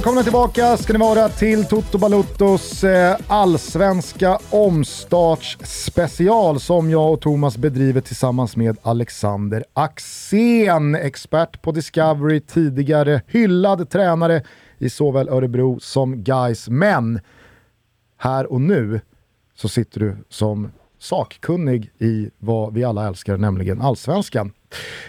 Välkomna tillbaka ska ni vara till Toto Baluttos eh, allsvenska omstartsspecial som jag och Thomas bedriver tillsammans med Alexander Axén, expert på Discovery, tidigare hyllad tränare i såväl Örebro som Gais. Men här och nu så sitter du som sakkunnig i vad vi alla älskar, nämligen allsvenskan.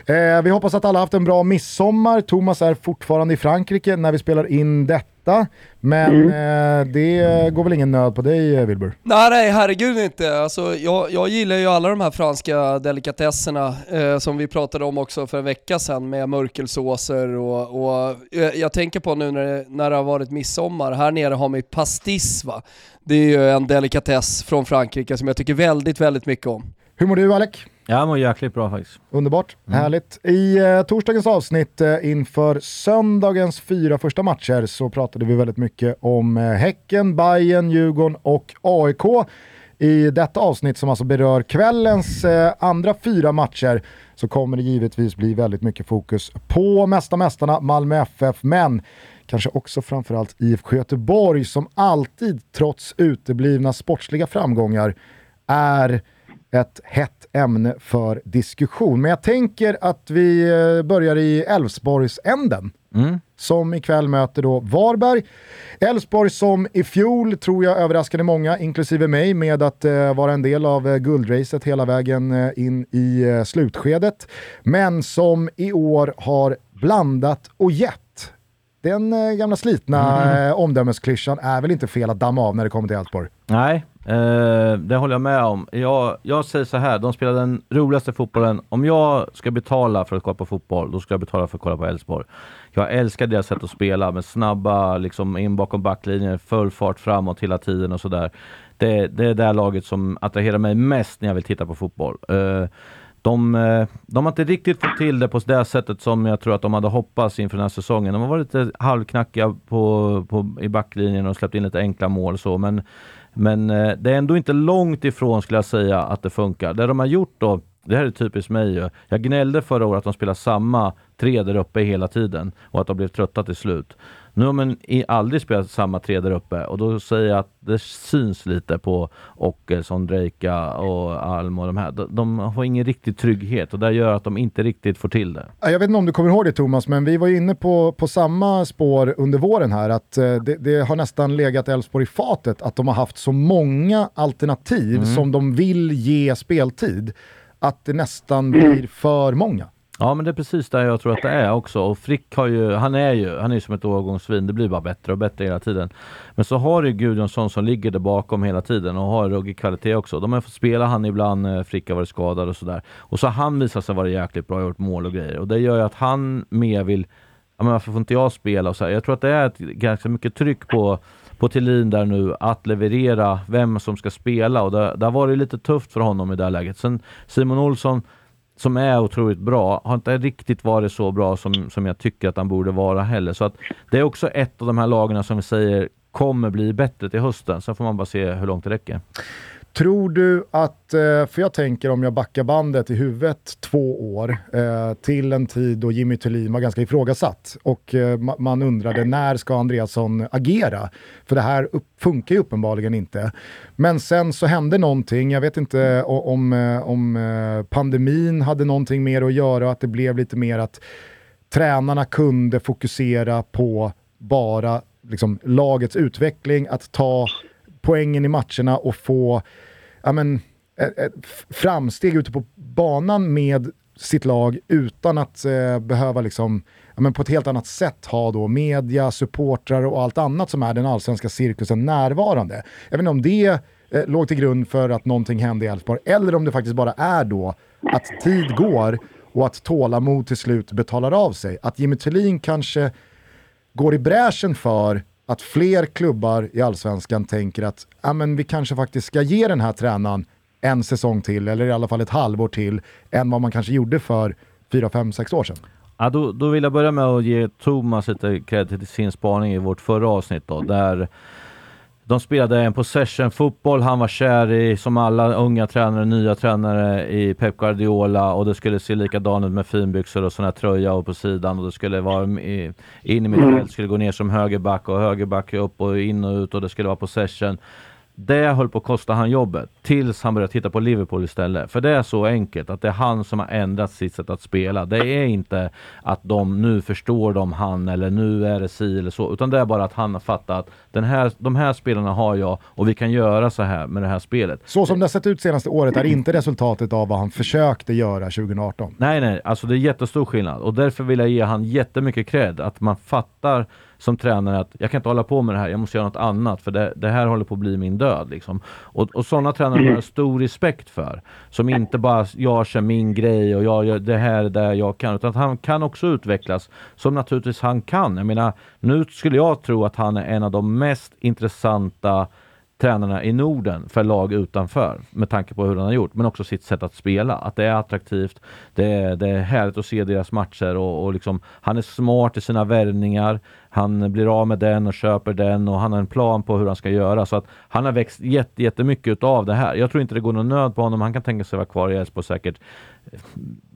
Eh, vi hoppas att alla haft en bra midsommar. Thomas är fortfarande i Frankrike när vi spelar in detta. Men mm. eh, det går väl ingen nöd på dig eh, Wilbur? Nej, nej herregud inte. Alltså, jag, jag gillar ju alla de här franska delikatesserna eh, som vi pratade om också för en vecka sedan med mörkelsåser och, och jag, jag tänker på nu när det, när det har varit midsommar, här nere har vi pastis va? Det är ju en delikatess från Frankrike som jag tycker väldigt, väldigt mycket om. Hur mår du Alec? Jag mår jäkligt bra faktiskt. Underbart, mm. härligt. I eh, torsdagens avsnitt eh, inför söndagens fyra första matcher så pratade vi väldigt mycket om eh, Häcken, Bayern, Djurgården och AIK. I detta avsnitt som alltså berör kvällens eh, andra fyra matcher så kommer det givetvis bli väldigt mycket fokus på mesta mästarna Malmö FF, men kanske också framförallt IFK Göteborg som alltid trots uteblivna sportsliga framgångar är ett hett ämne för diskussion. Men jag tänker att vi eh, börjar i Älvsborgsänden. Mm. Som ikväll möter då Varberg. Elfsborg som i fjol, tror jag, överraskade många, inklusive mig, med att uh, vara en del av uh, guldracet hela vägen uh, in i uh, slutskedet. Men som i år har blandat och gett. Den gamla slitna mm. omdömesklyschan är väl inte fel att damma av när det kommer till Elfsborg? Nej, Eh, det håller jag med om. Jag, jag säger så här, de spelar den roligaste fotbollen. Om jag ska betala för att kolla på fotboll, då ska jag betala för att kolla på Elfsborg. Jag älskar deras sätt att spela med snabba, liksom in bakom backlinjen, full fart framåt hela tiden och sådär. Det, det är det laget som attraherar mig mest när jag vill titta på fotboll. Eh, de, eh, de, har inte riktigt fått till det på det sättet som jag tror att de hade hoppats inför den här säsongen. De har varit lite halvknackiga på, på, i backlinjen och släppt in lite enkla mål och så, men men eh, det är ändå inte långt ifrån skulle jag säga att det funkar. Det de har gjort då, det här är typiskt mig Jag gnällde förra året att de spelar samma tre där uppe hela tiden och att de blev trötta till slut. Nu har man aldrig spelat samma tre där uppe och då säger jag att det syns lite på Åkesson, Drejka och Alm och de här. De, de har ingen riktig trygghet och det gör att de inte riktigt får till det. Jag vet inte om du kommer ihåg det Thomas, men vi var inne på, på samma spår under våren här att eh, det, det, har nästan legat Elfsborg i fatet att de har haft så många alternativ mm. som de vill ge speltid att det nästan blir för många. Ja, men det är precis där jag tror att det är också. Och Frick har ju, han är ju, han är ju som ett årgångssvin. Det blir bara bättre och bättre hela tiden. Men så har du Gudjonsson som ligger där bakom hela tiden och har ruggig kvalitet också. De har fått spela han ibland, eh, Frick har varit skadad och sådär. Och så har han visat sig vara jäkligt bra, gjort mål och grejer. Och det gör ju att han mer vill, ja men varför får inte jag spela och så här. Jag tror att det är ett ganska mycket tryck på på Thelin där nu att leverera vem som ska spela och det, det har varit lite tufft för honom i det här läget. Sen Simon Olsson som är otroligt bra, har inte riktigt varit så bra som, som jag tycker att han borde vara heller. Så att det är också ett av de här lagarna som vi säger kommer bli bättre till hösten. Sen får man bara se hur långt det räcker. Tror du att, eh, för jag tänker om jag backar bandet i huvudet två år eh, till en tid då Jimmy Thulin var ganska ifrågasatt och eh, man undrade när ska Andreasson agera? För det här funkar ju uppenbarligen inte. Men sen så hände någonting, jag vet inte om, om pandemin hade någonting mer att göra, att det blev lite mer att tränarna kunde fokusera på bara liksom, lagets utveckling, att ta poängen i matcherna och få ja, men, ett, ett framsteg ute på banan med sitt lag utan att eh, behöva liksom, ja, men på ett helt annat sätt ha då media, supportrar och allt annat som är den allsvenska cirkusen närvarande. Jag vet inte om det eh, låg till grund för att någonting hände i Elfsborg eller om det faktiskt bara är då att tid går och att tålamod till slut betalar av sig. Att Jimmy Thulin kanske går i bräschen för att fler klubbar i allsvenskan tänker att ah, men vi kanske faktiskt ska ge den här tränaren en säsong till, eller i alla fall ett halvår till, än vad man kanske gjorde för 4, 5, 6 år sedan. Ja, då, då vill jag börja med att ge Thomas lite cred till sin spaning i vårt förra avsnitt då, där de spelade en possession-fotboll, han var kär i, som alla unga tränare, nya tränare, i Pep Guardiola. Och det skulle se likadant ut med finbyxor och sån här tröja och på sidan. Och det skulle vara in i mitt fält. Skulle gå ner som högerback och högerback upp och in och ut. Och det skulle vara possession. Det höll på att kosta han jobbet tills han började titta på Liverpool istället. För det är så enkelt att det är han som har ändrat sitt sätt att spela. Det är inte att de nu förstår de han eller nu är det si eller så. Utan det är bara att han har fattat att den här, de här spelarna har jag och vi kan göra så här med det här spelet. Så som det har sett ut senaste året är inte resultatet av vad han försökte göra 2018. Nej, nej, alltså det är jättestor skillnad och därför vill jag ge han jättemycket cred. Att man fattar som tränare att jag kan inte hålla på med det här, jag måste göra något annat för det, det här håller på att bli min död. Liksom. Och, och sådana tränare har jag stor respekt för. Som inte bara jag kör min grej och jag gör det här där jag kan, utan att han kan också utvecklas som naturligtvis han kan. Jag menar, nu skulle jag tro att han är en av de mest intressanta tränarna i Norden för lag utanför med tanke på hur han har gjort, men också sitt sätt att spela. Att det är attraktivt, det är, det är härligt att se deras matcher och, och liksom, han är smart i sina värvningar. Han blir av med den och köper den och han har en plan på hur han ska göra. Så att han har växt jätte, jättemycket av det här. Jag tror inte det går någon nöd på honom. Han kan tänka sig vara kvar i Elfsborg säkert eh,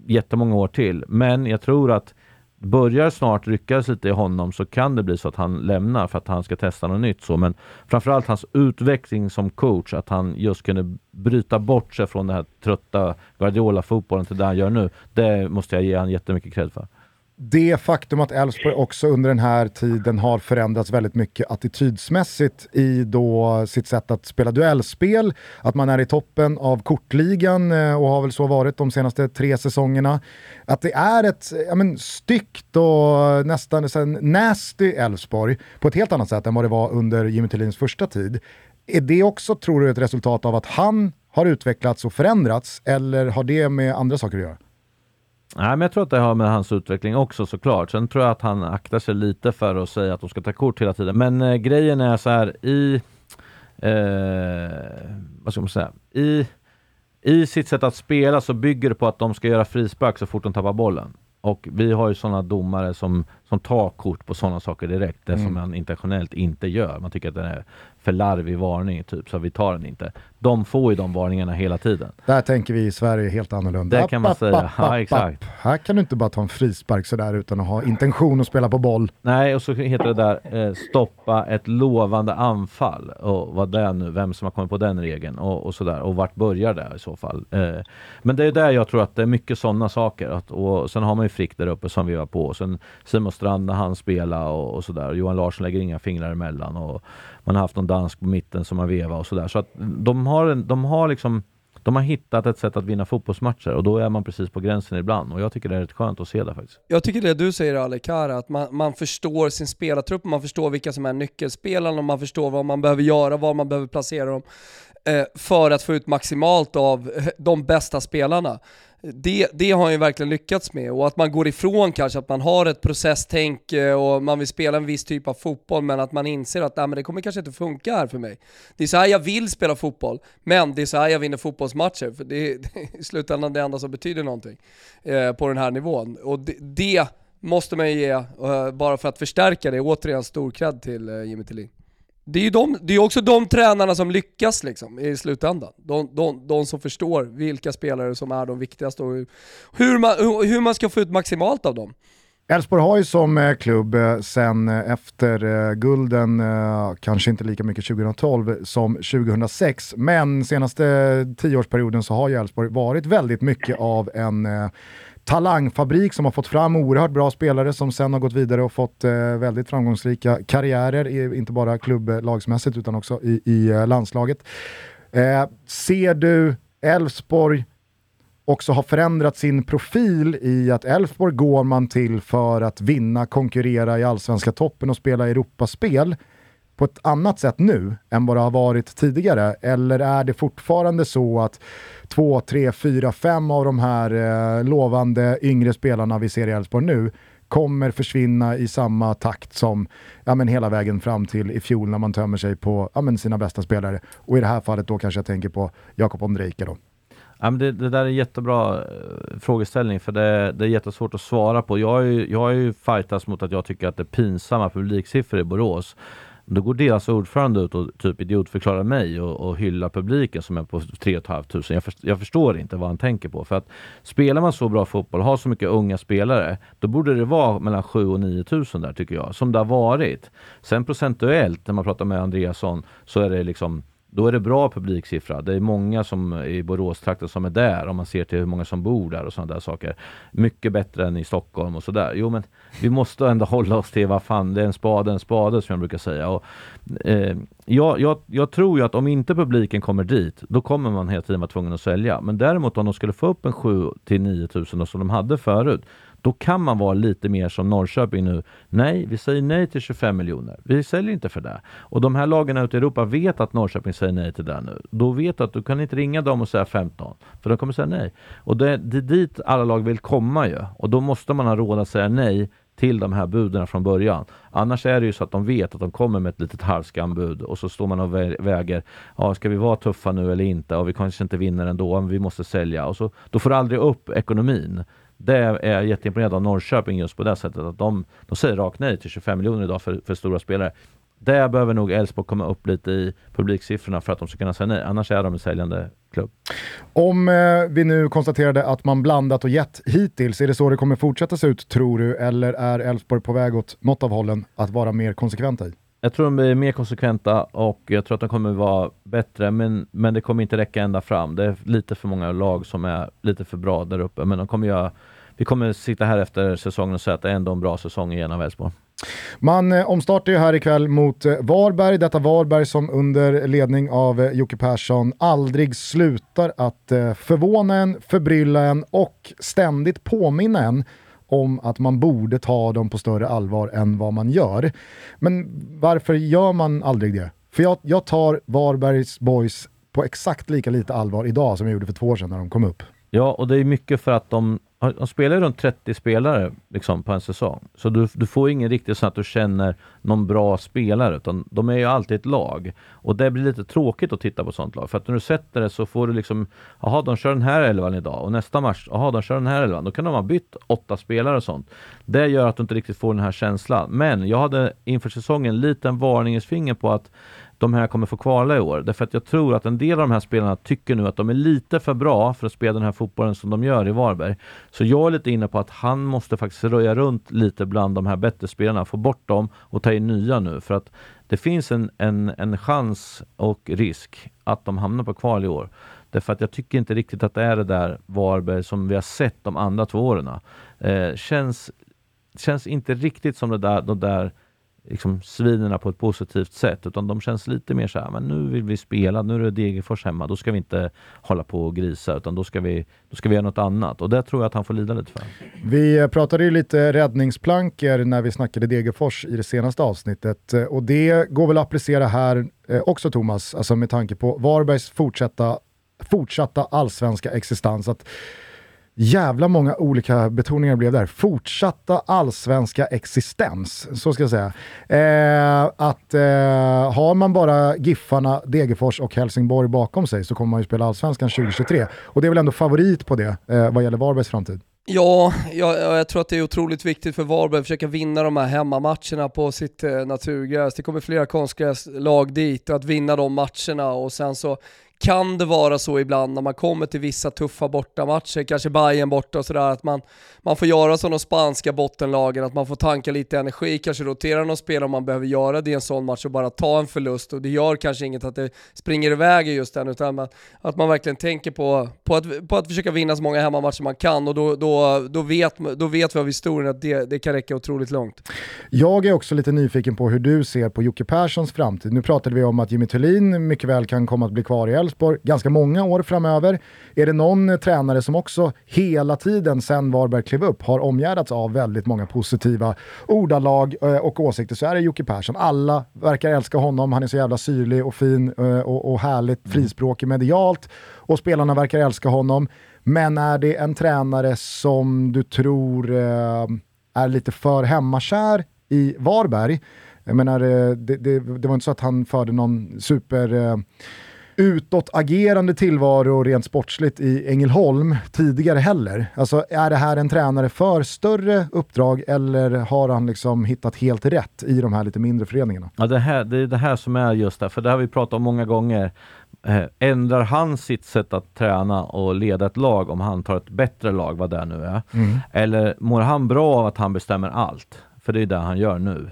jättemånga år till. Men jag tror att börjar snart ryckas lite i honom så kan det bli så att han lämnar för att han ska testa något nytt. Så. Men framförallt hans utveckling som coach, att han just kunde bryta bort sig från den här trötta Guardiola-fotbollen till det han gör nu. Det måste jag ge honom jättemycket cred för det faktum att Elfsborg också under den här tiden har förändrats väldigt mycket attitydsmässigt i då sitt sätt att spela duellspel, att man är i toppen av kortligan eh, och har väl så varit de senaste tre säsongerna. Att det är ett ja men, styggt och nästan nasty Elfsborg på ett helt annat sätt än vad det var under Jimmy Tillins första tid. Är det också, tror du, ett resultat av att han har utvecklats och förändrats eller har det med andra saker att göra? Nej, men jag tror att det har med hans utveckling också såklart. Sen tror jag att han aktar sig lite för att säga att de ska ta kort hela tiden. Men eh, grejen är så här i... Eh, vad ska man säga? I, I sitt sätt att spela så bygger det på att de ska göra frispark så fort de tappar bollen. Och vi har ju sådana domare som, som tar kort på sådana saker direkt. Det mm. som man internationellt inte gör. Man tycker att det är för larvig varning, typ, så vi tar den inte. De får ju de varningarna hela tiden. Där tänker vi i Sverige helt annorlunda. Det kan man säga. ja, exakt. Här kan du inte bara ta en frispark sådär utan att ha intention att spela på boll. Nej, och så heter det där eh, stoppa ett lovande anfall. Och vad det är nu, vem som har kommit på den regeln och, och sådär. Och vart börjar det i så fall? Eh, men det är där jag tror att det är mycket sådana saker. Att, och sen har man ju Frick där uppe som vi var på. Och sen Simon Strand när han spelar och, och sådär. Johan Larsson lägger inga fingrar emellan. Och, man har haft någon dansk på mitten som har vevat och sådär. Så att de har, de har liksom de har hittat ett sätt att vinna fotbollsmatcher och då är man precis på gränsen ibland och jag tycker det är rätt skönt att se det faktiskt. Jag tycker det du säger Alec att man, man förstår sin spelartrupp, man förstår vilka som är nyckelspelarna, man förstår vad man behöver göra, var man behöver placera dem Eh, för att få ut maximalt av de bästa spelarna det, det har han ju verkligen lyckats med och att man går ifrån kanske att man har ett processtänk eh, och man vill spela en viss typ av fotboll men att man inser att nej, men det kommer kanske inte funka här för mig. Det är så här jag vill spela fotboll, men det är så här jag vinner fotbollsmatcher. För det är, det är i slutändan det enda som betyder någonting eh, på den här nivån. Och det, det måste man ju ge, eh, bara för att förstärka det, återigen stor cred till eh, Jimmy Tillin. Det är ju de, det är också de tränarna som lyckas liksom, i slutändan. De, de, de som förstår vilka spelare som är de viktigaste och hur man, hur man ska få ut maximalt av dem. Elfsborg har ju som eh, klubb eh, sen eh, efter gulden, kanske inte lika mycket 2012 som 2006, men senaste tioårsperioden så har ju Elfsborg varit väldigt mycket av en talangfabrik som har fått fram oerhört bra spelare som sen har gått vidare och fått eh, väldigt framgångsrika karriärer, inte bara klubblagsmässigt utan också i, i eh, landslaget. Eh, ser du Elfsborg också har förändrat sin profil i att Elfsborg går man till för att vinna, konkurrera i allsvenska toppen och spela Europaspel på ett annat sätt nu än vad det har varit tidigare? Eller är det fortfarande så att två, tre, fyra, fem av de här eh, lovande yngre spelarna vi ser i Elfsborg nu kommer försvinna i samma takt som ja, men hela vägen fram till i fjol när man tömmer sig på ja, men sina bästa spelare. Och i det här fallet då kanske jag tänker på Jakob Ondrejka då. Ja, men det, det, där är en jättebra eh, frågeställning för det, det är jättesvårt att svara på. Jag har ju, jag har ju fightats mot att jag tycker att det är pinsamma publiksiffror i Borås. Då går deras ordförande ut och typ idiotförklarar mig och, och hyllar publiken som är på 3 500. Jag, först, jag förstår inte vad han tänker på. För att spelar man så bra fotboll och har så mycket unga spelare, då borde det vara mellan 7 och 9 000 där tycker jag, som det har varit. Sen procentuellt, när man pratar med Andreasson, så är det liksom då är det bra publiksiffra. Det är många som i Boråstrakten som är där om man ser till hur många som bor där och sådana där saker. Mycket bättre än i Stockholm och sådär. Jo men vi måste ändå hålla oss till vad fan, det är en spade en spade som jag brukar säga. Och, eh, jag, jag, jag, tror ju att om inte publiken kommer dit, då kommer man hela tiden vara tvungen att sälja. Men däremot om de skulle få upp en 7 till 9000 som de hade förut, då kan man vara lite mer som Norrköping nu. Nej, vi säger nej till 25 miljoner. Vi säljer inte för det. Och de här lagen ute i Europa vet att Norrköping säger nej till det nu. Då vet du att du kan inte ringa dem och säga 15, för de kommer säga nej. Och det, det är dit alla lag vill komma ju. Och då måste man ha råd att säga nej till de här buden från början. Annars är det ju så att de vet att de kommer med ett litet halvskambud och så står man och väger, ja, ska vi vara tuffa nu eller inte? Och vi kanske inte vinner ändå, men vi måste sälja. Och så, då får du aldrig upp ekonomin. Det är jag jätteimponerad av Norrköping just på det sättet att de, de säger rakt nej till 25 miljoner idag för, för stora spelare. Där behöver nog Elfsborg komma upp lite i publiksiffrorna för att de ska kunna säga nej. Annars är de en säljande klubb. Om eh, vi nu konstaterade att man blandat och gett hittills, är det så det kommer fortsätta se ut tror du? Eller är Elfsborg på väg åt något av hållen att vara mer konsekventa i? Jag tror de är mer konsekventa och jag tror att de kommer vara bättre, men, men det kommer inte räcka ända fram. Det är lite för många lag som är lite för bra där uppe, men de kommer göra vi kommer sitta här efter säsongen och säga att det är ändå en bra säsong igen av Elfsborg. Man eh, omstartar ju här ikväll mot eh, Varberg, detta Varberg som under ledning av eh, Jocke Persson aldrig slutar att förvåna en, förbrylla en och ständigt påminna en om att man borde ta dem på större allvar än vad man gör. Men varför gör man aldrig det? För jag, jag tar Varbergs boys på exakt lika lite allvar idag som jag gjorde för två år sedan när de kom upp. Ja, och det är mycket för att de de spelar ju runt 30 spelare liksom, på en säsong. Så du, du får ingen riktigt så att du känner någon bra spelare, utan de är ju alltid ett lag. Och det blir lite tråkigt att titta på sånt lag, för att när du sätter det så får du liksom, jaha, de kör den här elvan idag och nästa match, jaha, de kör den här elvan. Då kan de ha bytt åtta spelare och sånt. Det gör att du inte riktigt får den här känslan. Men jag hade inför säsongen en liten varningens finger på att de här kommer få kvala i år. Därför att jag tror att en del av de här spelarna tycker nu att de är lite för bra för att spela den här fotbollen som de gör i Varberg. Så jag är lite inne på att han måste faktiskt röja runt lite bland de här bättre spelarna, få bort dem och ta in nya nu. För att det finns en, en, en chans och risk att de hamnar på kval i år. Därför att jag tycker inte riktigt att det är det där Varberg som vi har sett de andra två åren. Eh, känns, känns inte riktigt som det där, de där liksom svinerna på ett positivt sätt, utan de känns lite mer så här, men nu vill vi spela, nu är det Degerfors hemma, då ska vi inte hålla på och grisa, utan då ska vi, då ska vi göra något annat. Och det tror jag att han får lida lite för. Vi pratade ju lite räddningsplankor när vi snackade Degerfors i det senaste avsnittet, och det går väl att applicera här eh, också Thomas, alltså med tanke på Varbergs fortsatta, fortsatta allsvenska existens. Att jävla många olika betoningar blev där. Fortsatta allsvenska existens, så ska jag säga. Eh, att eh, har man bara Giffarna, Degerfors och Helsingborg bakom sig så kommer man ju spela allsvenskan 2023. Och det är väl ändå favorit på det eh, vad gäller Varbergs framtid. Ja, jag, jag, tror att det är otroligt viktigt för Varberg att försöka vinna de här hemmamatcherna på sitt eh, naturgräs. Det kommer flera konstgräslag dit, att vinna de matcherna och sen så kan det vara så ibland när man kommer till vissa tuffa bortamatcher, kanske Bayern borta och sådär, att man, man får göra som de spanska bottenlagen, att man får tanka lite energi, kanske rotera någon spelare om man behöver göra det i en sån match och bara ta en förlust. Och det gör kanske inget att det springer iväg just den, utan att man verkligen tänker på, på, att, på att försöka vinna så många hemmamatcher man kan och då, då, då, vet, då vet vi av historien att det, det kan räcka otroligt långt. Jag är också lite nyfiken på hur du ser på Jocke Perssons framtid. Nu pratade vi om att Jimmy Thulin mycket väl kan komma att bli kvar i Elfsborg ganska många år framöver. Är det någon tränare som också hela tiden sen Varberg klev upp har omgärdats av väldigt många positiva ordalag eh, och åsikter så är det Jocke Persson. Alla verkar älska honom, han är så jävla syrlig och fin eh, och, och härligt frispråkig medialt och spelarna verkar älska honom. Men är det en tränare som du tror eh, är lite för hemmakär i Varberg? Jag menar, det, det, det var inte så att han förde någon super utåtagerande tillvaro rent sportsligt i Ängelholm tidigare heller. Alltså är det här en tränare för större uppdrag eller har han liksom hittat helt rätt i de här lite mindre föreningarna? Ja, det, här, det är det här som är just det, för det har vi pratat om många gånger. Eh, ändrar han sitt sätt att träna och leda ett lag om han tar ett bättre lag, vad det nu är? Mm. Eller mår han bra av att han bestämmer allt? För det är det han gör nu.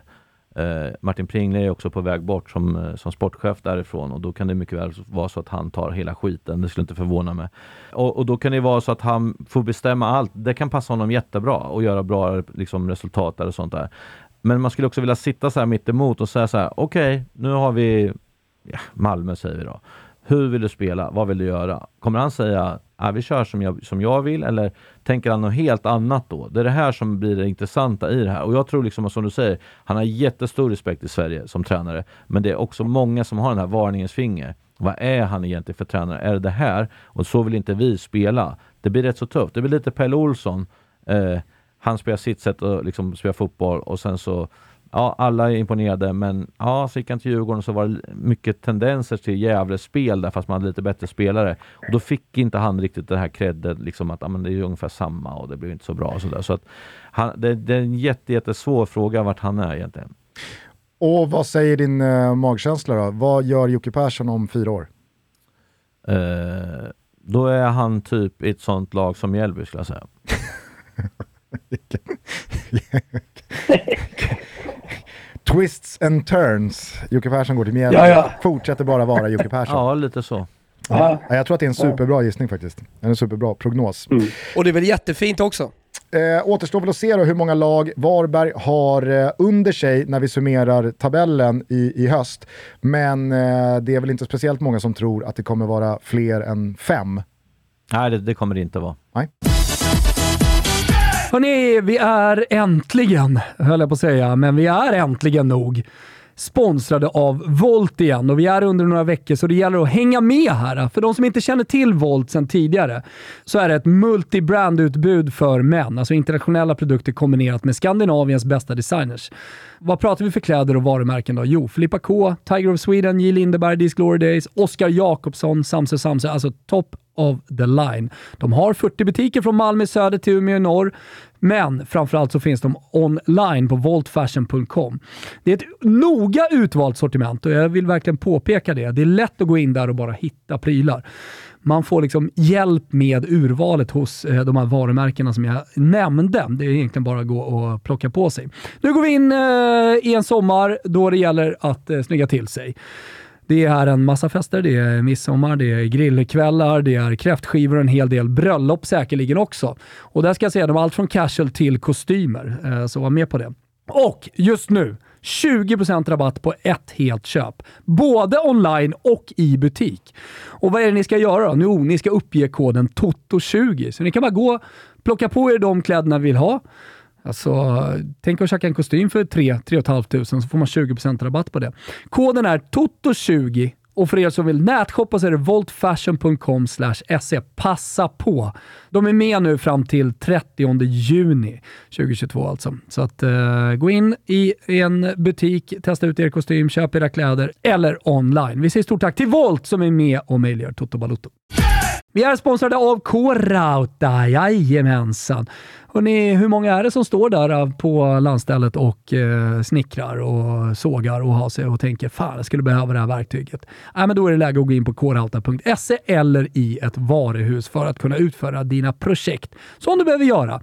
Eh, Martin Pringle är också på väg bort som, eh, som sportchef därifrån och då kan det mycket väl vara så att han tar hela skiten. Det skulle inte förvåna mig. Och, och då kan det vara så att han får bestämma allt. Det kan passa honom jättebra och göra bra liksom, resultat och sånt där. Men man skulle också vilja sitta så här mitt emot och säga så här, okej, okay, nu har vi ja, Malmö säger vi då. Hur vill du spela? Vad vill du göra? Kommer han säga ah, vi kör som jag, som jag vill eller tänker han något helt annat då? Det är det här som blir det intressanta i det här. Och jag tror liksom som du säger, han har jättestor respekt i Sverige som tränare. Men det är också många som har den här varningens finger. Vad är han egentligen för tränare? Är det det här? Och så vill inte vi spela. Det blir rätt så tufft. Det blir lite Pelle Olsson. Eh, han spelar sitt sätt att liksom spela fotboll och sen så ja, alla är imponerade, men ja, så gick han till Djurgården och så var det mycket tendenser till Gävles spel där, fast man hade lite bättre spelare. Och då fick inte han riktigt det här credden, liksom att ja, men det är ungefär samma och det blev inte så bra. Och så där. Så att han, det, det, är en jätte, jättesvår fråga vart han är egentligen. Och vad säger din uh, magkänsla då? Vad gör Jocke Persson om fyra år? Uh, då är han typ i ett sånt lag som Mjällby skulle jag säga. Twists and turns. Jocke Persson går till Mjällby. Ja, ja. Fortsätter bara vara Jocke Persson. Ja, lite så. Ja. Jag tror att det är en superbra gissning faktiskt. En superbra prognos. Mm. Och det är väl jättefint också? Eh, återstår väl att se då hur många lag Varberg har eh, under sig när vi summerar tabellen i, i höst. Men eh, det är väl inte speciellt många som tror att det kommer vara fler än fem. Nej, det, det kommer det inte vara. Nej. Hörni, vi är äntligen, höll jag på att säga, men vi är äntligen nog sponsrade av Volt igen och vi är under några veckor så det gäller att hänga med här. För de som inte känner till Volt sedan tidigare så är det ett multi-brand-utbud för män. Alltså internationella produkter kombinerat med Skandinaviens bästa designers. Vad pratar vi för kläder och varumärken då? Jo, Filippa K, Tiger of Sweden, J. Lindeberg, These Glory Days, Oscar Jakobsson, Samse Samse. Alltså top of the line. De har 40 butiker från Malmö söder till Umeå i norr. Men framförallt så finns de online på voltfashion.com. Det är ett noga utvalt sortiment och jag vill verkligen påpeka det. Det är lätt att gå in där och bara hitta prylar. Man får liksom hjälp med urvalet hos eh, de här varumärkena som jag nämnde. Det är egentligen bara att gå och plocka på sig. Nu går vi in eh, i en sommar då det gäller att eh, snygga till sig. Det är en massa fester, det är midsommar, det är grillkvällar, det är kräftskivor och en hel del bröllop säkerligen också. Och där ska jag säga, de har allt från casual till kostymer, eh, så var med på det. Och just nu, 20% rabatt på ett helt köp. Både online och i butik. Och vad är det ni ska göra då? Jo, oh, ni ska uppge koden TOTO20. Så ni kan bara gå, plocka på er de kläderna ni vill ha Alltså, tänk att köpa en kostym för 3 500 så får man 20% rabatt på det. Koden är TOTO20 och för er som vill nätshoppa så är det voltfashion.com se. Passa på! De är med nu fram till 30 juni 2022 alltså. Så att uh, gå in i en butik, testa ut er kostym, köp era kläder eller online. Vi säger stort tack till Volt som är med och möjliggör Toto Balotto. Vi är sponsrade av K-Rauta, jajamensan. Hörrni, hur många är det som står där eh, på landstället och eh, snickrar och sågar och har sig och tänker fan, jag skulle behöva det här verktyget. Äh, men då är det läge att gå in på krauta.se eller i ett varuhus för att kunna utföra dina projekt som du behöver göra.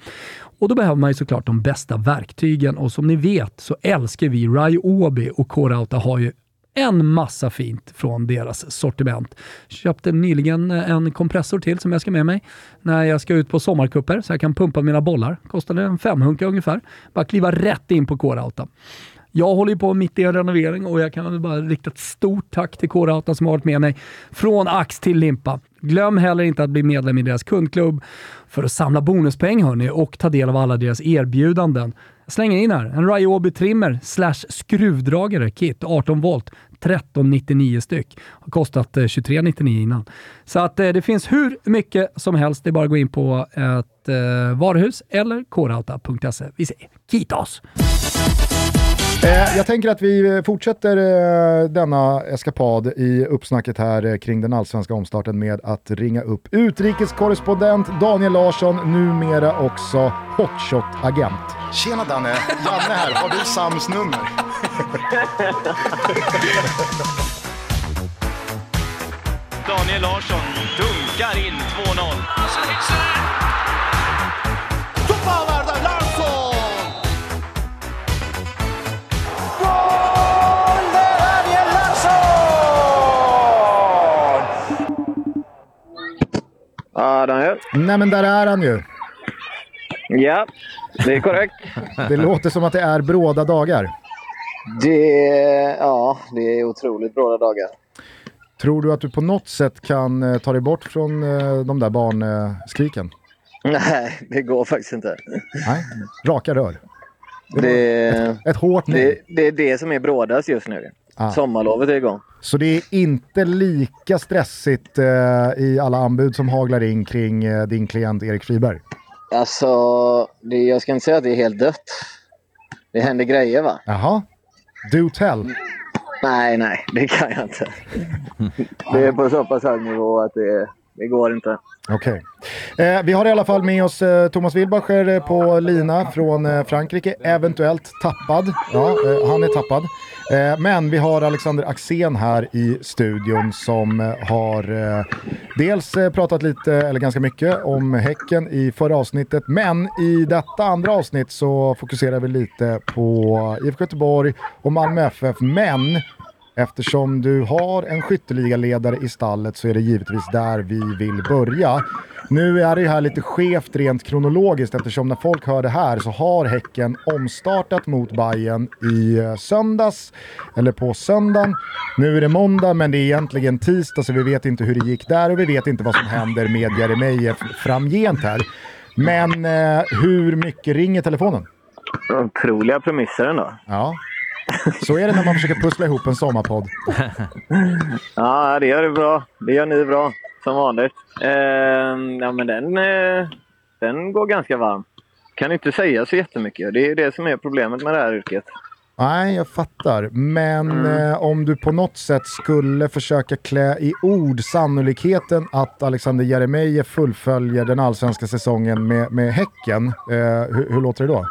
Och då behöver man ju såklart de bästa verktygen och som ni vet så älskar vi Ryobi och Korauta har ju en massa fint från deras sortiment. Köpte nyligen eh, en kompressor till som jag ska med mig när jag ska ut på sommarkupper så jag kan pumpa mina bollar. Kostade en femhunka ungefär. Bara kliva rätt in på K-Rauta. Jag håller ju på mitt i en renovering och jag kan bara rikta ett stort tack till K-Rauta som har varit med mig från ax till limpa. Glöm heller inte att bli medlem i deras kundklubb för att samla bonuspoäng hörni och ta del av alla deras erbjudanden slänger in här. En Ryobi trimmer slash skruvdragare kit 18 volt 1399 styck. Har kostat eh, 2399 innan. Så att eh, det finns hur mycket som helst. Det är bara att gå in på eh, ett varuhus eller korauta.se. Vi säger kitos! Eh, jag tänker att vi fortsätter eh, denna eskapad i uppsnacket här eh, kring den allsvenska omstarten med att ringa upp utrikeskorrespondent Daniel Larsson, numera också hotshot-agent. Tjena Danne, Janne här. Har du Sams nummer? Daniel Larsson dunkar in 2-0. Ja, Daniel. Nej men där är han ju. Ja, det är korrekt. Det låter som att det är bråda dagar. Det, ja, det är otroligt bråda dagar. Tror du att du på något sätt kan eh, ta dig bort från eh, de där barnskriken? Nej, det går faktiskt inte. Nej, raka rör. Det, Ett hårt nej. det, det är det som är brådast just nu. Ah. Sommarlovet är igång. Så det är inte lika stressigt eh, i alla anbud som haglar in kring eh, din klient Erik Friberg? Alltså, det, jag ska inte säga att det är helt dött. Det händer grejer va? Jaha, do tell. Nej, nej, det kan jag inte. Det är på så pass hög nivå att det, det går inte. Okej. Eh, vi har i alla fall med oss eh, Thomas Wilbacher eh, på lina från eh, Frankrike. Eventuellt tappad. Ja, eh, han är tappad. Eh, men vi har Alexander Axén här i studion som eh, har eh, dels eh, pratat lite, eller ganska mycket, om Häcken i förra avsnittet. Men i detta andra avsnitt så fokuserar vi lite på eh, IFK Göteborg och Malmö FF. Men Eftersom du har en skytteligaledare i stallet så är det givetvis där vi vill börja. Nu är det här lite skevt rent kronologiskt eftersom när folk hör det här så har Häcken omstartat mot Bayern i eh, söndags, eller på söndagen. Nu är det måndag men det är egentligen tisdag så vi vet inte hur det gick där och vi vet inte vad som händer med Jeremejeff framgent här. Men eh, hur mycket ringer telefonen? Otroliga premisser ändå. Ja, så är det när man försöker pussla ihop en sommarpodd. Ja, det gör du bra. Det gör ni bra, som vanligt. Eh, ja, men den, eh, den går ganska varm. Kan inte säga så jättemycket. Det är det som är problemet med det här yrket. Nej, jag fattar. Men eh, om du på något sätt skulle försöka klä i ord sannolikheten att Alexander Jeremejeff fullföljer den allsvenska säsongen med, med Häcken, eh, hur, hur låter det då?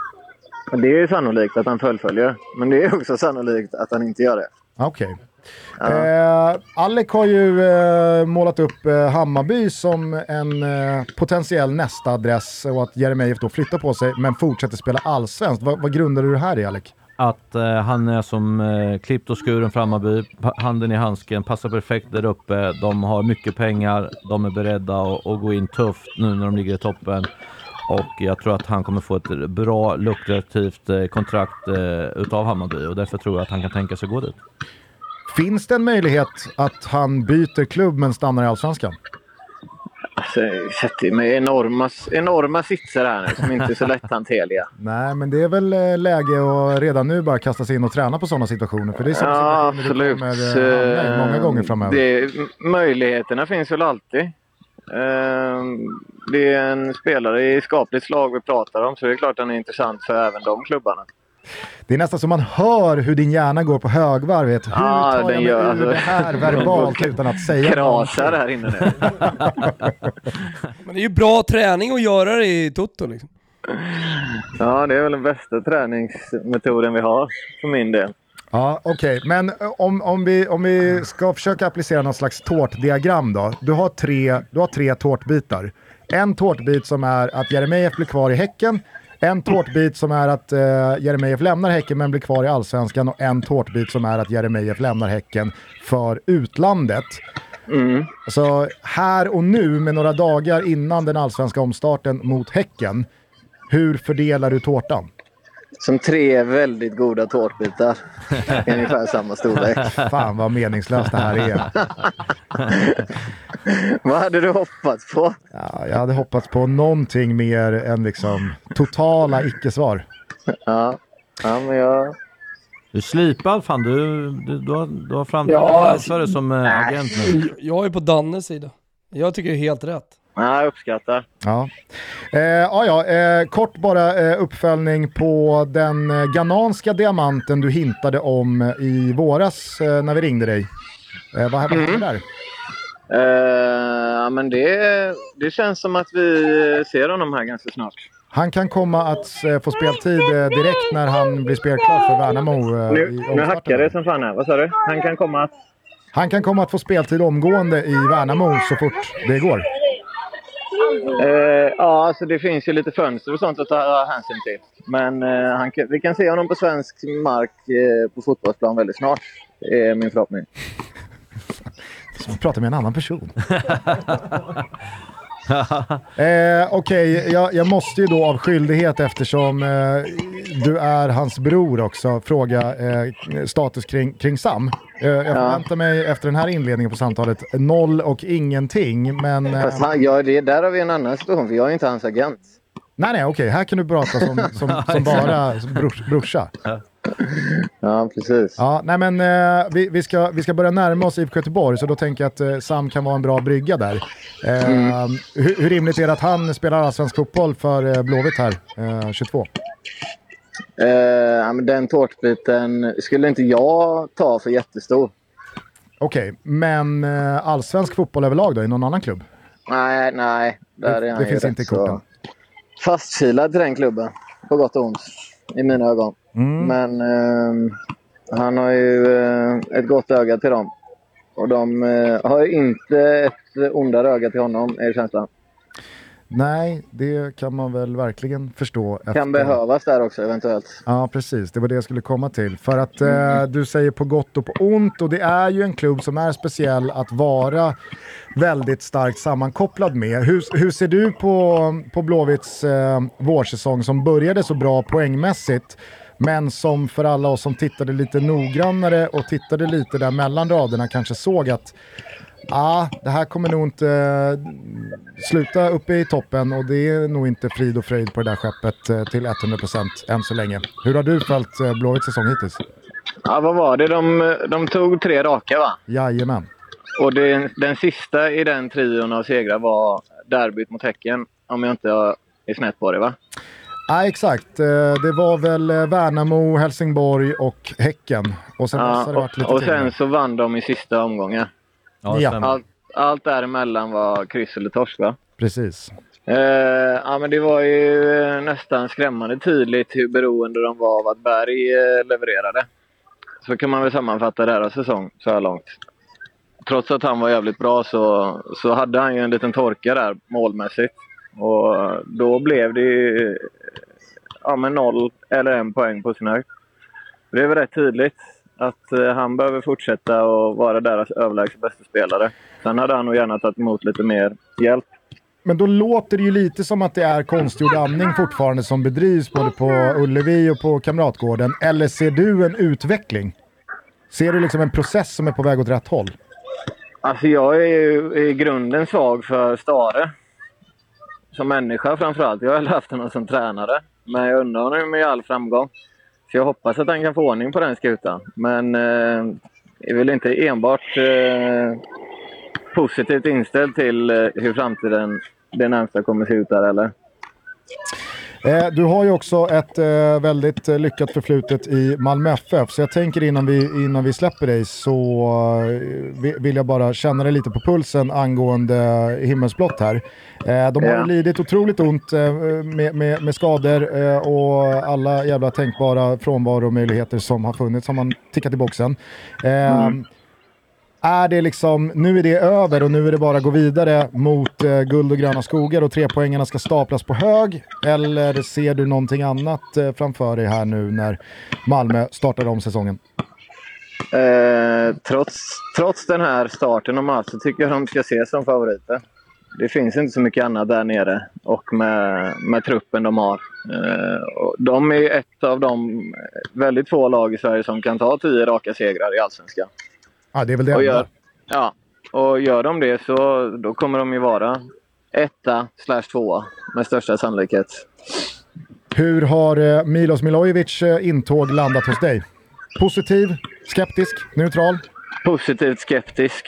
Men Det är sannolikt att han fullföljer. Men det är också sannolikt att han inte gör det. Okej. Eh, Alec har ju eh, målat upp eh, Hammarby som en eh, potentiell nästa adress och att Jeremejeff då flyttar på sig men fortsätter spela allsvenskt. Vad, vad grundar du det här i Alec? Att eh, han är som eh, klippt och skuren för Hammarby, handen i handsken, passar perfekt där uppe. De har mycket pengar, de är beredda att gå in tufft nu när de ligger i toppen. Och jag tror att han kommer få ett bra, lukrativt eh, kontrakt eh, utav Hammarby och därför tror jag att han kan tänka sig gå dit. Finns det en möjlighet att han byter klubb men stannar i allsvenskan? Alltså, jag sätter mig i enorma, enorma sitsar här nu som inte är så lätthanterliga. Nej, men det är väl eh, läge att redan nu bara kasta sig in och träna på sådana situationer. För det är sådana Ja, absolut. kommer eh, hamna i många gånger framöver. Det, möjligheterna finns väl alltid. Ehm, Det är en spelare i skapligt slag vi pratar om så det är klart att han är intressant för även de klubbarna. Det är nästan som man hör hur din hjärna går på högvarv. Vet. Hur Ja, tar jag den mig gör ur alltså- det här verbalt utan att säga Krasar här inne nu. Men det är ju bra träning att göra det i Toto liksom. Ja, det är väl den bästa träningsmetoden vi har för min del. Ja, okej. Men eh, om, om, vi, om vi ska försöka applicera någon slags tårtdiagram då. Du har tre, du har tre tårtbitar. En tårtbit som är att Jeremejeff blir kvar i Häcken. En tårtbit som är att uh, Jeremejeff lämnar Häcken men blir kvar i Allsvenskan. Och en tårtbit som är att Jeremejeff lämnar Häcken för utlandet. Så här och nu med några dagar innan den allsvenska omstarten mot Häcken. Hur fördelar du tårtan? Som tre väldigt goda tårtbitar. Ungefär samma storlek. Fan vad meningslöst det här är. Vad hade du hoppats på? Ja, jag hade hoppats på någonting mer än liksom totala icke-svar. Ja, ja men jag... Du är slipad fan, du, du, du har, du har framtiden Ja, dig som eh, agent nu. Jag är på Dannes sida. Jag tycker det är helt rätt. Nej, jag uppskattar. Ja. Eh, ja, ja eh, kort bara eh, uppföljning på den eh, ghananska diamanten du hintade om eh, i våras eh, när vi ringde dig. Vad hände Mm. där? Ja, men det, det känns som att vi ser honom här ganska snart. Han kan komma att få speltid direkt när han blir spelklar för Värnamo. Nu, nu hackar det som fan här. Vad sa du? Han kan komma att... Han kan komma att få speltid omgående i Värnamo så fort det går. Eh, ja, alltså det finns ju lite fönster och sånt att ta hänsyn till. Men eh, han, vi kan se honom på svensk mark eh, på fotbollsplan väldigt snart. Det är min förhoppning. Som att prata med en annan person. eh, Okej, jag, jag måste ju då av skyldighet eftersom eh, du är hans bror också fråga eh, status kring, kring Sam. Eh, jag förväntar mig efter den här inledningen på samtalet noll och ingenting, men... Eh, Fast han, ja, det, där har vi en annan situation, för jag är inte hans agent. nej, nej, okej, här kan du prata som, som, som bara som brors, brorsa. Ja, precis. Ja, nej men eh, vi, vi, ska, vi ska börja närma oss IFK Göteborg, så då tänker jag att eh, Sam kan vara en bra brygga där. Eh, hur, hur rimligt är det att han spelar allsvensk fotboll för eh, Blåvitt här, eh, 22? Eh, ja, men den tårtbiten skulle inte jag ta för jättestor. Okej, men eh, allsvensk fotboll överlag då, i någon annan klubb? Nej, nej. Där Det- är han det finns inte i korten. Fastkilad till den klubben. På gott och ont. I mina ögon. Mm. Men eh, han har ju eh, ett gott öga till dem. Och de eh, har ju inte ett ondare öga till honom, är känslan. Nej, det kan man väl verkligen förstå. Kan efter- behövas där också eventuellt. Ja, precis. Det var det jag skulle komma till. För att eh, du säger på gott och på ont och det är ju en klubb som är speciell att vara väldigt starkt sammankopplad med. Hur, hur ser du på, på Blåvitts eh, vårsäsong som började så bra poängmässigt men som för alla oss som tittade lite noggrannare och tittade lite där mellan raderna kanske såg att ah, det här kommer nog inte eh, sluta uppe i toppen och det är nog inte frid och fröjd på det där skeppet eh, till 100% än så länge. Hur har du följt eh, Blåvitts säsong hittills? Ja, vad var det? De, de tog tre raka, va? Jajamän. Och den, den sista i den trion av segrar var derbyt mot Häcken. Om jag inte är snett på det, va? Ja, exakt. Det var väl Värnamo, Helsingborg och Häcken. Och sen det Ja, och, och sen så vann de i sista omgången. Ja. Allt, allt däremellan var kryss eller torsk, va? Precis. Eh, ja, men det var ju eh, nästan skrämmande tydligt hur beroende de var av att Berg eh, levererade. Så kan man väl sammanfatta deras säsong så här långt. Trots att han var jävligt bra så, så hade han ju en liten torka där målmässigt. Och då blev det ju ja, men noll eller en poäng på sin höjd. Det är väl rätt tydligt att eh, han behöver fortsätta och vara deras överlägset bästa spelare. Sen hade han nog gärna tagit emot lite mer hjälp. Men då låter det ju lite som att det är konstgjord andning fortfarande som bedrivs både på Ullevi och på Kamratgården. Eller ser du en utveckling? Ser du liksom en process som är på väg åt rätt håll? Alltså jag är ju i grunden svag för Stare. Som människa framförallt. Jag har aldrig haft honom som tränare. Men jag undrar honom med all framgång. Så jag hoppas att han kan få ordning på den skutan. Men eh, är väl inte enbart eh, positivt inställd till eh, hur framtiden det närmsta kommer se ut där eller? Eh, du har ju också ett eh, väldigt eh, lyckat förflutet i Malmö FF, så jag tänker innan vi, innan vi släpper dig så eh, vi- vill jag bara känna dig lite på pulsen angående himmelsblått här. De har Ja. lidit otroligt ont med, med, med skador och alla jävla tänkbara frånvaromöjligheter som har funnits har man tickat i boxen. Eh, är det liksom, nu är det över och nu är det bara att gå vidare mot eh, guld och gröna skogar och trepoängarna ska staplas på hög? Eller ser du någonting annat eh, framför dig här nu när Malmö startar om säsongen? Eh, trots, trots den här starten de har haft så tycker jag de ska ses som favoriter. Det finns inte så mycket annat där nere och med, med truppen de har. Eh, de är ett av de väldigt få lag i Sverige som kan ta tio raka segrar i Allsvenskan. Ja, det är väl det Och enda. gör, ja, och gör de det så då kommer de ju vara etta slash tvåa med största sannolikhet. Hur har eh, Milos Milojevic eh, intåg landat hos dig? Positiv, skeptisk, neutral? Positivt skeptisk.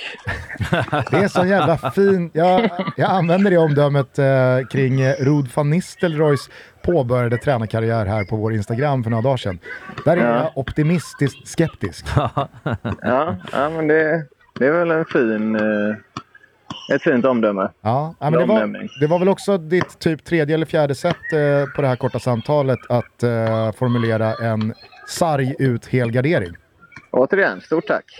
Det är så jävla fin. Jag, jag använder det omdömet eh, kring eh, Rod van Nistelrooys påbörjade tränarkarriär här på vår Instagram för några dagar sedan. Där är jag optimistiskt skeptisk. Ja, ja men det, det är väl en fin, eh, ett fint omdöme. Ja, ja, men det, var, det var väl också ditt typ tredje eller fjärde sätt eh, på det här korta samtalet att eh, formulera en sarg ut helgardering. Återigen, stort tack.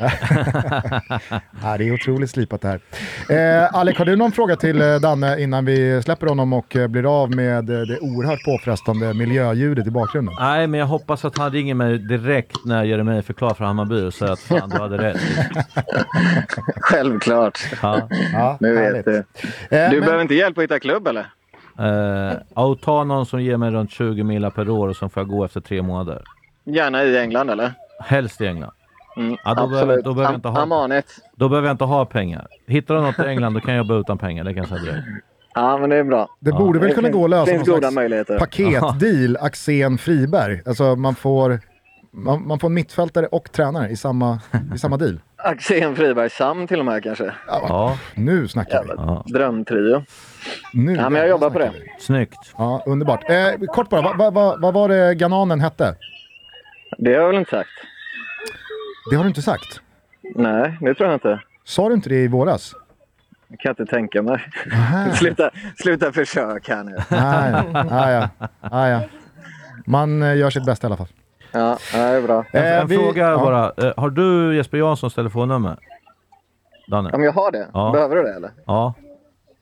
ja, det är otroligt slipat det här. Eh, Alec, har du någon fråga till eh, Danne innan vi släpper honom och eh, blir av med eh, det oerhört påfrestande miljöljudet i bakgrunden? Nej, men jag hoppas att han ringer mig direkt när Jeremejeff är klar för Hammarby och säger att fan, du hade rätt. Självklart. Ja. Ja, Nu vet du. Eh, Du men- behöver inte hjälp att hitta klubb eller? Eh, och ta någon som ger mig runt 20 mila per år och som får jag gå efter tre månader. Gärna i England eller? Helst i England. Mm, Ja, då behöver- då behöver jag inte ha-. Då behöver jag inte ha pengar. Hittar du något i England då kan jag jobba utan pengar, det kan jag säga direkt. Ja, men det är bra. Det borde väl Det kunna finns- gå att lösa finns någon goda slags möjligheter. paketdeal Axén Friberg. Alltså man får, man, man får en mittfältare och tränare i samma, i samma deal. Axén Friberg Sam till och med kanske. Ja, Nu snackar vi. ja. Drömtrio. Nu Ja, men jag jobbar på det. vi. snyggt. Ja, underbart. Eh, kort bara, vad va, va, vad var det Gananen hette? Det har jag väl inte sagt? Det har du inte sagt. Nej, det tror jag inte. Sa du inte det i våras? Jag kan inte tänka mig. Sluta, sluta försök här nu. Nej, ah, ja. Ah, ja. Man eh, gör sitt bästa i alla fall. Ja, det är bra. En, Eh, en vi- fråga ja. bara. Eh, har du Jesper Janssons telefonnummer? Danne? Om jag har det? Ja. Behöver du det eller? Ja,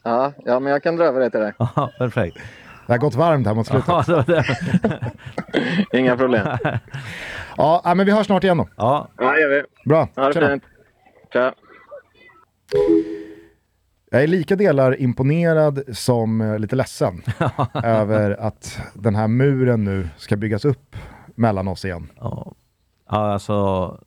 Ja, ja, men jag kan dra över det till dig. Ja, perfekt. Det har gått varmt här mot slutet. Ja, det var det. Inga problem. Ja, men vi hörs snart igen då. Ja, Ja, det gör vi. Bra, Ha det fint. Tja. Jag är lika delar imponerad som eh, lite ledsen över att den här muren nu ska byggas upp mellan oss igen. ja. ja alltså.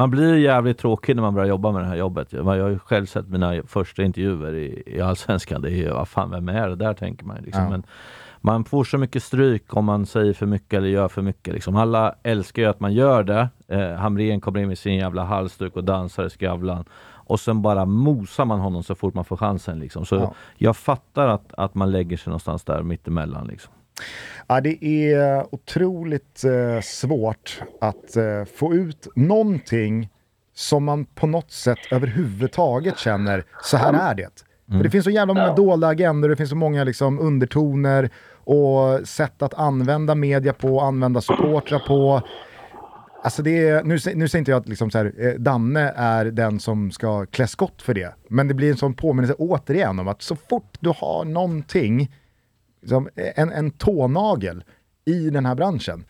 Man blir jävligt tråkig när man börjar jobba med det här jobbet. Jag har ju själv sett mina första intervjuer i, i Allsvenskan. Det är ju, vad fan, vem är det där tänker man. Liksom. Ja. Men man får så mycket stryk om man säger för mycket eller gör för mycket. Liksom. Alla älskar ju att man gör det. Eh, Hamrén kommer in med sin jävla halsduk och dansar i Skavlan. Och sen bara mosar man honom så fort man får chansen. Liksom. Så Ja. jag fattar att, att man lägger sig någonstans där mittemellan. Liksom. Ja, det är otroligt eh, svårt att eh, få ut någonting som man på något sätt överhuvudtaget känner, så här är det. För det finns så jävla många dolda agendor, det finns så många liksom, undertoner och sätt att använda media på, använda supportrar på. Alltså det är, nu, nu säger inte jag att liksom så här, eh, Danne är den som ska klä skott för det, men det blir en sån påminnelse återigen om att så fort du har någonting liksom, en, en tånagel i den här branschen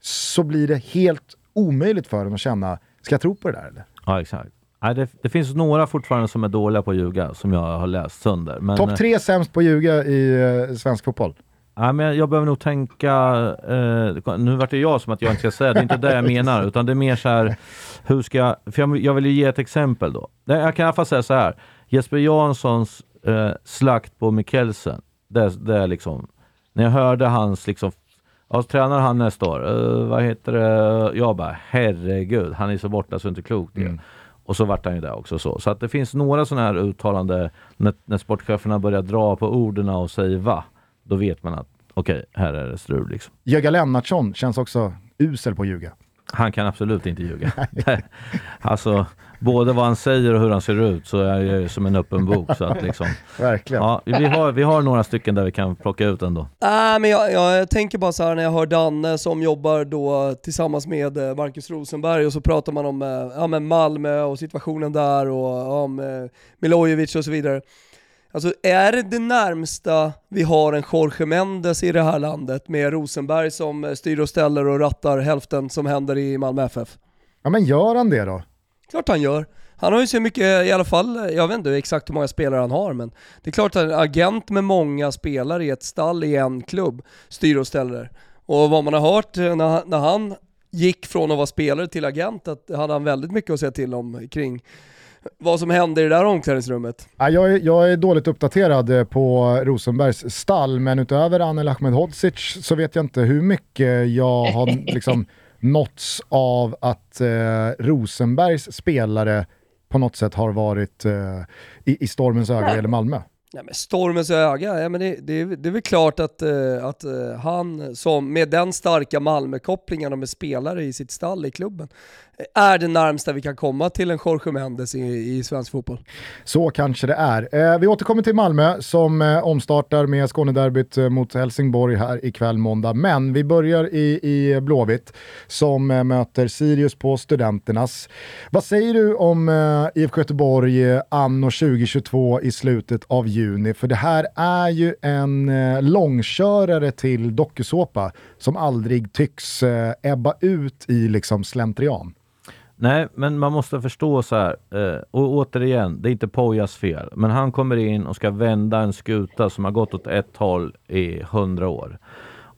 så blir det helt omöjligt för en att känna, ska jag tro på det där eller? Ja, exakt. Nej, det, det finns några fortfarande som är dåliga på att ljuga, som jag har läst sönder. Men, Topp tre sämst på att ljuga i eh, svensk fotboll. Ja, men jag behöver nog tänka, eh, nu vart det jag som att jag inte ska säga, det är inte det jag menar, utan det är mer så här, hur ska jag, för jag, jag vill ju ge ett exempel då. Jag kan i alla fall säga så här, Jesper Janssons eh, slakt på Mikkelsen, det, det är liksom, när jag hörde hans liksom, ja, så tränar han nästa år, eh, vad heter det, jag bara herregud, han är så borta så det är inte klokt det. Och så vart han ju där också så. Så att det finns några sådana här uttalande när, när sportcheferna börjar dra på orden och säger va, då vet man att okej, här är det strul liksom. Jögga Lennartsson känns också usel på att ljuga. Han kan absolut inte ljuga. alltså, både vad han säger och hur han ser ut så är jag ju som en öppen bok. Så att liksom, Verkligen. ja, vi, har, vi har några stycken där vi kan plocka ut ändå. Nej men jag, jag tänker bara så här när jag hör Danne som jobbar då tillsammans med eh, Marcus Rosenberg och så pratar man om eh, ja, men Malmö och situationen där och om eh, Milojevic och så vidare. Alltså är det det närmsta vi har en Jorge Mendes i det här landet med Rosenberg som styr och ställer och rattar hälften som händer i Malmö FF? Ja men gör han det då? Klart han gör. Han har ju så mycket, i alla fall, jag vet inte exakt hur många spelare han har, men det är klart att en agent med många spelare i ett stall i en klubb styr och ställer. Och vad man har hört eh, när, när han gick från att vara spelare till agent, att hade han väldigt mycket att säga till om kring vad som hände i det där omklädningsrummet. Ja, jag, är, jag är dåligt uppdaterad eh, på Rosenbergs stall, men utöver Anel Ahmedhodzic så vet jag inte hur mycket jag har liksom nåtts av att eh, Rosenbergs spelare på något sätt har varit eh, i, i stormens öga eller Malmö? Nej, men stormens öga, ja, men det, det, det är väl klart att, uh, att uh, han som med den starka Malmö-kopplingen och med spelare i sitt stall i klubben är det närmsta vi kan komma till en Jorge Mendes i, i svensk fotboll. Så kanske det är. Eh, vi återkommer till Malmö som eh, omstartar med Skånederbyt eh, mot Helsingborg här ikväll måndag. Men vi börjar i, i Blåvitt som eh, möter Sirius på Studenternas. Vad säger du om eh, IFK Göteborg eh, anno 2022 i slutet av juni? För det här är ju en eh, långkörare till dokusåpa som aldrig tycks eh, ebba ut i liksom slentrian. Nej, men man måste förstå så här, eh, och återigen, det är inte Pojas fel, men han kommer in och ska vända en skuta som har gått åt ett håll i hundra år.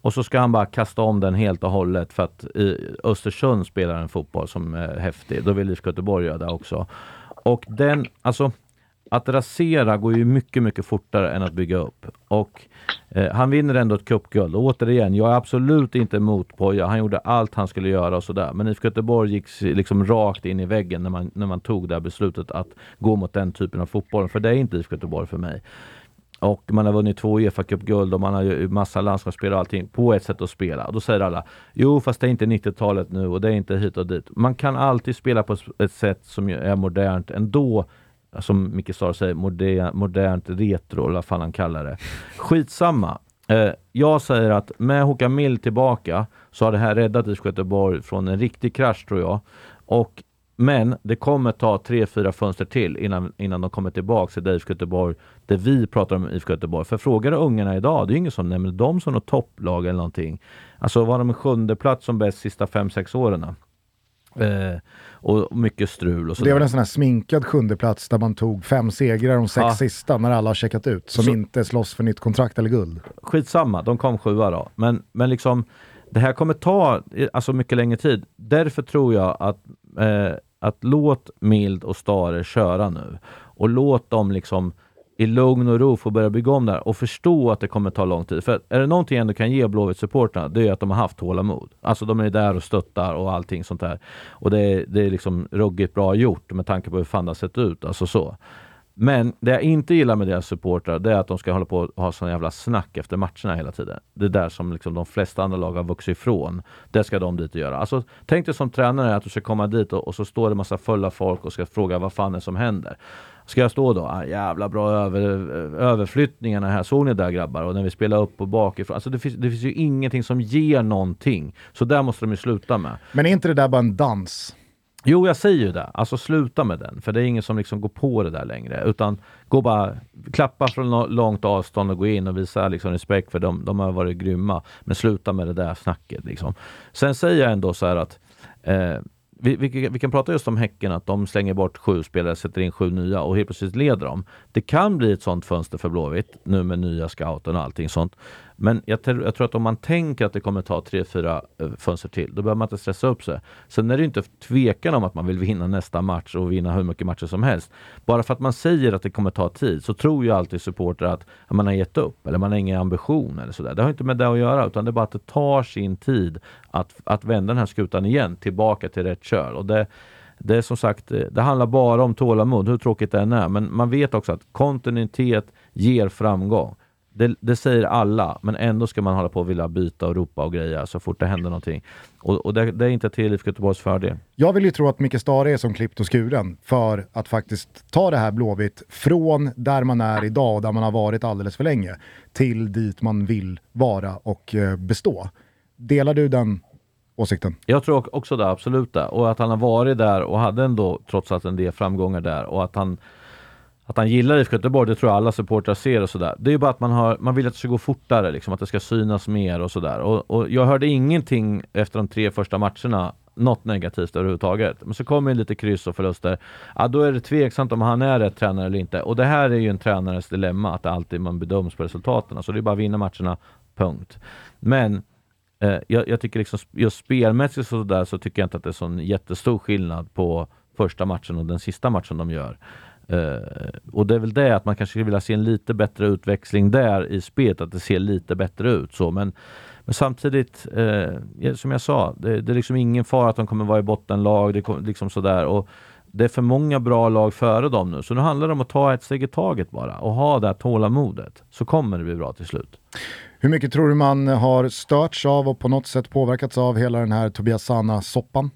Och så ska han bara kasta om den helt och hållet för att i Östersund spelar en fotboll som är häftig. Då vill IFK Göteborg göra det också. Och den, alltså att rasera går ju mycket, mycket fortare än att bygga upp. Och eh, han vinner ändå ett cupguld. Och återigen, jag är absolut inte emot Poja. Han gjorde allt han skulle göra och sådär. Men IFK Göteborg gick liksom rakt in i väggen när man, när man tog det här beslutet att gå mot den typen av fotboll. För det är inte IFK Göteborg för mig. Och man har vunnit två Uefa Cup-guld och man har ju massa landslagsspel och allting på ett sätt att spela. Och då säger alla, jo fast det är inte 90-talet nu och det är inte hit och dit. Man kan alltid spela på ett sätt som är modernt ändå som Micke Star säger, moder, modernt retro, eller vad fan han kallar det. Skitsamma. Eh, jag säger att med Håkan Mild tillbaka så har det här räddat IFK Göteborg från en riktig krasch tror jag. Och, men det kommer ta tre, fyra fönster till innan, innan de kommer tillbaka till IFK Göteborg, där vi pratar om IFK Göteborg. För frågar du ungarna idag, det är ingen som nämner dem som något topplag eller någonting. Alltså var de sjunde plats som bäst sista fem sex åren? Eh, och mycket strul och så. Det väl en sån här sminkad sjunde plats där man tog fem segrar de sex Ja. sista när alla har checkat ut, som Så- inte slåss för nytt kontrakt eller guld. Skitsamma, de kom sjua då. Men, men liksom, det här kommer ta alltså mycket längre tid. Därför tror jag att, eh, att låt Mild och Stare köra nu. Och låt dem liksom i lugn och ro få börja bygga om där och förstå att det kommer ta lång tid. För är det någonting jag ändå kan ge Blåvitt-supportrarna, det är att de har haft tålamod. Alltså de är där och stöttar och allting sånt där. Och det är, det är liksom ruggigt bra gjort med tanke på hur fan det har sett ut. Alltså så. Men det jag inte gillar med deras supportrar det är att de ska hålla på och ha sån jävla snack efter matcherna hela tiden. Det är där som liksom de flesta andra lag har vuxit ifrån. Det ska de dit och göra. Alltså, tänk dig som tränare att du ska komma dit och, och så står det massa fulla folk och ska fråga vad fan är det som händer. Ska jag stå då? Ah, jävla bra över, överflyttningarna här. Såg ni där grabbar? Och när vi spelar upp och bakifrån. Alltså det finns, det finns ju ingenting som ger någonting. Så där måste de ju sluta med. Men är inte det där bara en dans? Jo, jag säger ju det. Alltså sluta med den. För det är ingen som liksom går på det där längre. Utan gå bara, klappa från långt avstånd och gå in och visa liksom respekt för dem. De har varit grymma. Men sluta med det där snacket. Liksom. Sen säger jag ändå så här att eh, vi, vi, vi kan prata just om Häcken, att de slänger bort sju spelare, sätter in sju nya och helt plötsligt leder de. Det kan bli ett sånt fönster för Blåvitt nu med nya scouten och allting sånt. Men jag, tror- jag tror att om man tänker att det kommer ta tre, fyra eh, fönster till, då behöver man inte stressa upp sig. Sen är det ju inte tvekan om att man vill vinna nästa match och vinna hur mycket matcher som helst. Bara för att man säger att det kommer ta tid så tror ju alltid supportrar att man har gett upp eller man har ingen ambition eller sådär. Det har inte med det att göra utan det är bara att det tar sin tid att, att vända den här skutan igen tillbaka till rätt köl. Och det, det är som sagt, eh, det handlar bara om tålamod, hur tråkigt det än är. Men man vet också att kontinuitet ger framgång. Det, det säger alla, men ändå ska man hålla på och vilja byta och ropa och greja så fort det händer någonting. Och, och det, det är inte till IFK Göteborgs fördel. Jag vill ju tro att Micke Stare är som klippt och skuren för att faktiskt ta det här Blåvitt från där man är idag och där man har varit alldeles för länge till dit man vill vara och eh, bestå. Delar du den åsikten? Jag tror också det, absolut det. Och att han har varit där och hade ändå trots allt en del framgångar där och att han att han gillar IFK Göteborg, det tror jag alla supportrar ser och sådär. Det är ju bara att man, har, man vill att det ska gå fortare, liksom, att det ska synas mer och sådär. Och, och jag hörde ingenting efter de tre första matcherna, något negativt överhuvudtaget. Men så kommer det lite kryss och förluster. Ja, då är det tveksamt om han är rätt tränare eller inte. Och det här är ju en tränares dilemma, att det alltid man bedöms på resultaten. Så det är bara att vinna matcherna, punkt. Men Eh, jag, jag tycker liksom just spelmässigt och sådär, så tycker jag inte att det är sån jättestor skillnad på första matchen och den sista matchen de gör. Eh, och det är väl det att man kanske skulle vilja se en lite bättre utväxling där i spelet, att det ser lite bättre ut. så Men, men samtidigt, eh, som jag sa, det, det, är liksom ingen fara att de kommer vara i bottenlag. Det, liksom sådär. Och det är för många bra lag före dem nu, så nu handlar det om att ta ett steg i taget bara och ha det här tålamodet. Så kommer det bli bra till slut. Hur mycket tror du man har störts av och på något sätt påverkats av hela den här Tobias Sana-soppan?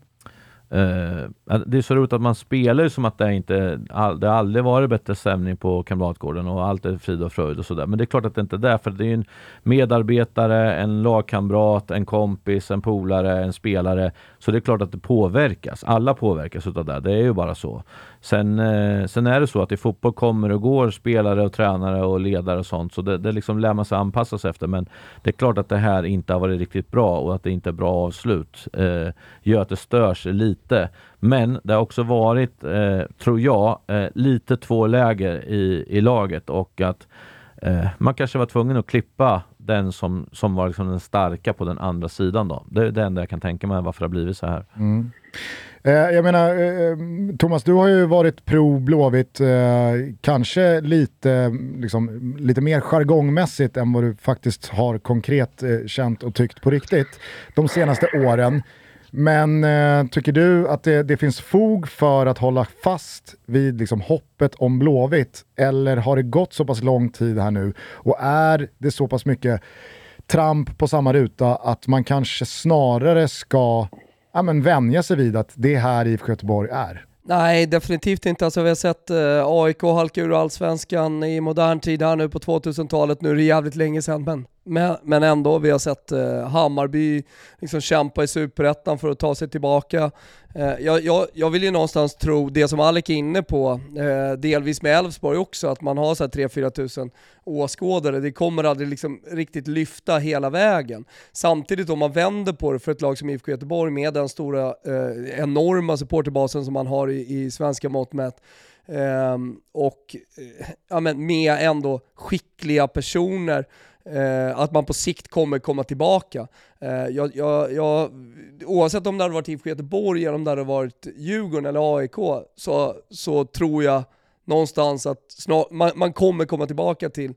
Uh, det är så roligt att man spelar som att det inte all, det aldrig varit bättre stämning på Kamratgården och allt är frid och fröjd och sådär. Men det är klart att det inte är det, för det är en medarbetare, en lagkamrat, en kompis, en polare, en spelare. Så det är klart att det påverkas. Alla påverkas av det. Det är ju bara så. Sen, eh, sen är det så att i fotboll kommer och går spelare och tränare och ledare och sånt, så det, det liksom lär man sig anpassa sig efter. Men det är klart att det här inte har varit riktigt bra och att det inte är bra avslut eh, gör att det störs lite. Men det har också varit, eh, tror jag, eh, lite två läger i, i laget och att eh, man kanske var tvungen att klippa den som, som var liksom den starka på den andra sidan. Då. Det är det enda jag kan tänka mig varför det har blivit så här. Mm. Eh, jag menar, eh, eh, Thomas, du har ju varit pro Blåvitt, eh, kanske lite, liksom, lite mer jargongmässigt än vad du faktiskt har konkret eh, känt och tyckt på riktigt de senaste åren. Men eh, tycker du att det, det, finns fog för att hålla fast vid liksom, hoppet om Blåvitt? Eller har det gått så pass lång tid här nu och är det så pass mycket tramp på samma ruta att man kanske snarare ska ja, men vänja sig vid att det här IFK Göteborg är? Nej, definitivt inte. Alltså, vi har sett eh, AIK halka ur allsvenskan i modern tid här nu på 2000-talet. Nu är det jävligt länge sedan, men men, men ändå, vi har sett eh, Hammarby liksom kämpa i superettan för att ta sig tillbaka. Eh, jag, jag, jag, vill ju någonstans tro det som Alec är inne på, eh, delvis med Elfsborg också, att man har 3-4 tusen åskådare. Det kommer aldrig liksom riktigt lyfta hela vägen. Samtidigt om man vänder på det för ett lag som IFK Göteborg med den stora, eh, enorma supporterbasen som man har i, i svenska mått mätt, ehm, och eh, ja, men med ändå skickliga personer Eh, att man på sikt kommer komma tillbaka. Eh, jag, jag, jag, oavsett om det hade varit IFK Göteborg eller om det hade varit Djurgården eller AIK så, så tror jag någonstans att snar, man, man, kommer komma tillbaka till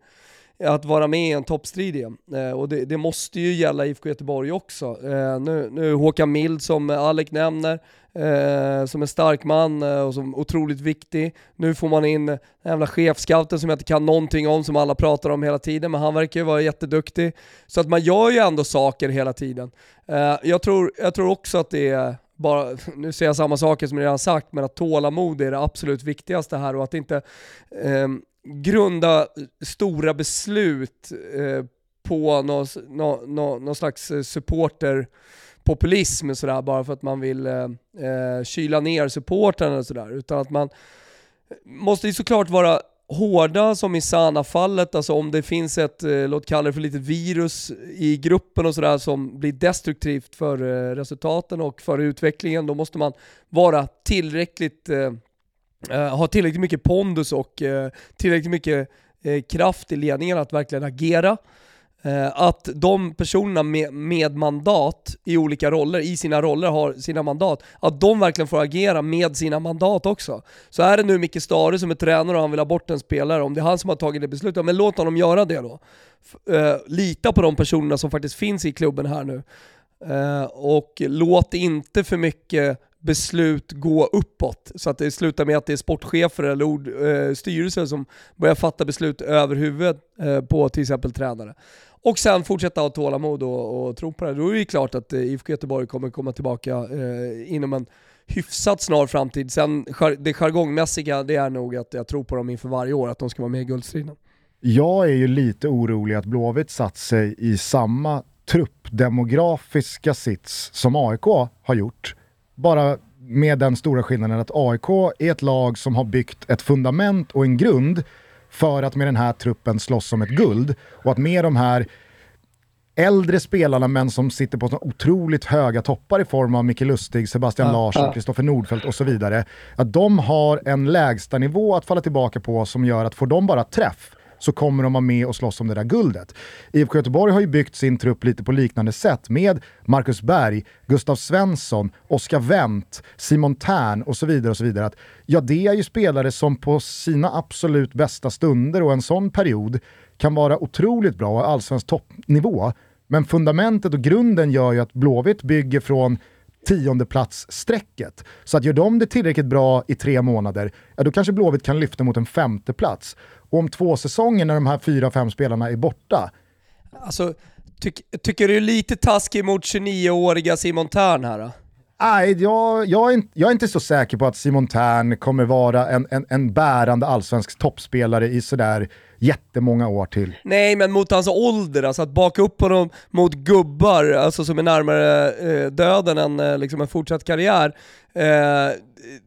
att vara med i en toppstrid igen. Eh, och det, det, måste ju gälla IFK Göteborg också. Eh, nu, nu Håkan Mild som Alec nämner, eh, som en stark man eh, och som otroligt viktig. Nu får man in den jävla chefscouten som jag inte kan någonting om, som alla pratar om hela tiden, men han verkar ju vara jätteduktig. Så att man gör ju ändå saker hela tiden. Eh, jag, tror, jag tror också att det är bara, nu säger jag samma saker som jag redan sagt, men att tålamod är det absolut viktigaste här och att inte eh, grunda stora beslut eh, på någon, någon, någon slags eh, supporter populism sådär, bara för att man vill eh, eh, kyla ner supportrarna och sådär. Utan att man måste ju såklart vara hårda som i Sana-fallet, alltså om det finns ett, eh, låt kalla det för lite virus i gruppen och sådär som blir destruktivt för eh, resultaten och för utvecklingen, då måste man vara tillräckligt, eh, eh ha tillräckligt mycket pondus och eh, tillräckligt mycket eh, kraft i ledningen att verkligen agera. Eh, att de personerna med, med, mandat i olika roller, i sina roller har sina mandat, att de verkligen får agera med sina mandat också. Så är det nu Micke Stare som är tränare och han vill ha bort en spelare, om det är han som har tagit det beslutet, men låt honom göra det då. Uh, lita på de personerna som faktiskt finns i klubben här nu. Uh, och låt inte för mycket beslut gå uppåt så att det slutar med att det är sportchefer eller ord, eh, styrelser som börjar fatta beslut över huvudet eh, på till exempel tränare. Och sen fortsätta ha tålamod och, och tro på det. Då är det klart att eh, IFK Göteborg kommer komma tillbaka eh, inom en hyfsat snar framtid. Sen det jargongmässiga, det är nog att jag tror på dem inför varje år, att de ska vara med i guldstriden. Jag är ju lite orolig att Blåvitt satt sig i samma truppdemografiska sits som AIK har gjort. Bara med den stora skillnaden att AIK är ett lag som har byggt ett fundament och en grund för att med den här truppen slåss om ett guld. Och att med de här äldre spelarna men som sitter på så otroligt höga toppar i form av Micke Lustig, Sebastian ja, Larsson, Kristoffer ja. Nordfeldt och så vidare. Att de har en lägsta nivå att falla tillbaka på som gör att får de bara träff så kommer de vara med och slåss om det där guldet. IFK Göteborg har ju byggt sin trupp lite på liknande sätt med Marcus Berg, Gustav Svensson, Oskar Wendt, Simon Tern och så vidare. och så vidare. Att, ja, det är ju spelare som på sina absolut bästa stunder och en sån period kan vara otroligt bra och allsvensk toppnivå. Men fundamentet och grunden gör ju att Blåvitt bygger från tiondeplatsstrecket. Så att gör de det tillräckligt bra i tre månader, ja då kanske Blåvitt kan lyfta mot en femteplats. Och om två säsonger när de här fyra, fem spelarna är borta, Alltså, tyck, tycker du är lite taskig mot 29-åriga Simon Tern här då? Nej, jag, jag, är inte, jag är inte så säker på att Simon Tern kommer vara en, en, en bärande allsvensk toppspelare i sådär jättemånga år till. Nej, men mot hans ålder, alltså att baka upp honom mot gubbar, alltså som är närmare eh, döden än eh, liksom en fortsatt karriär. Eh,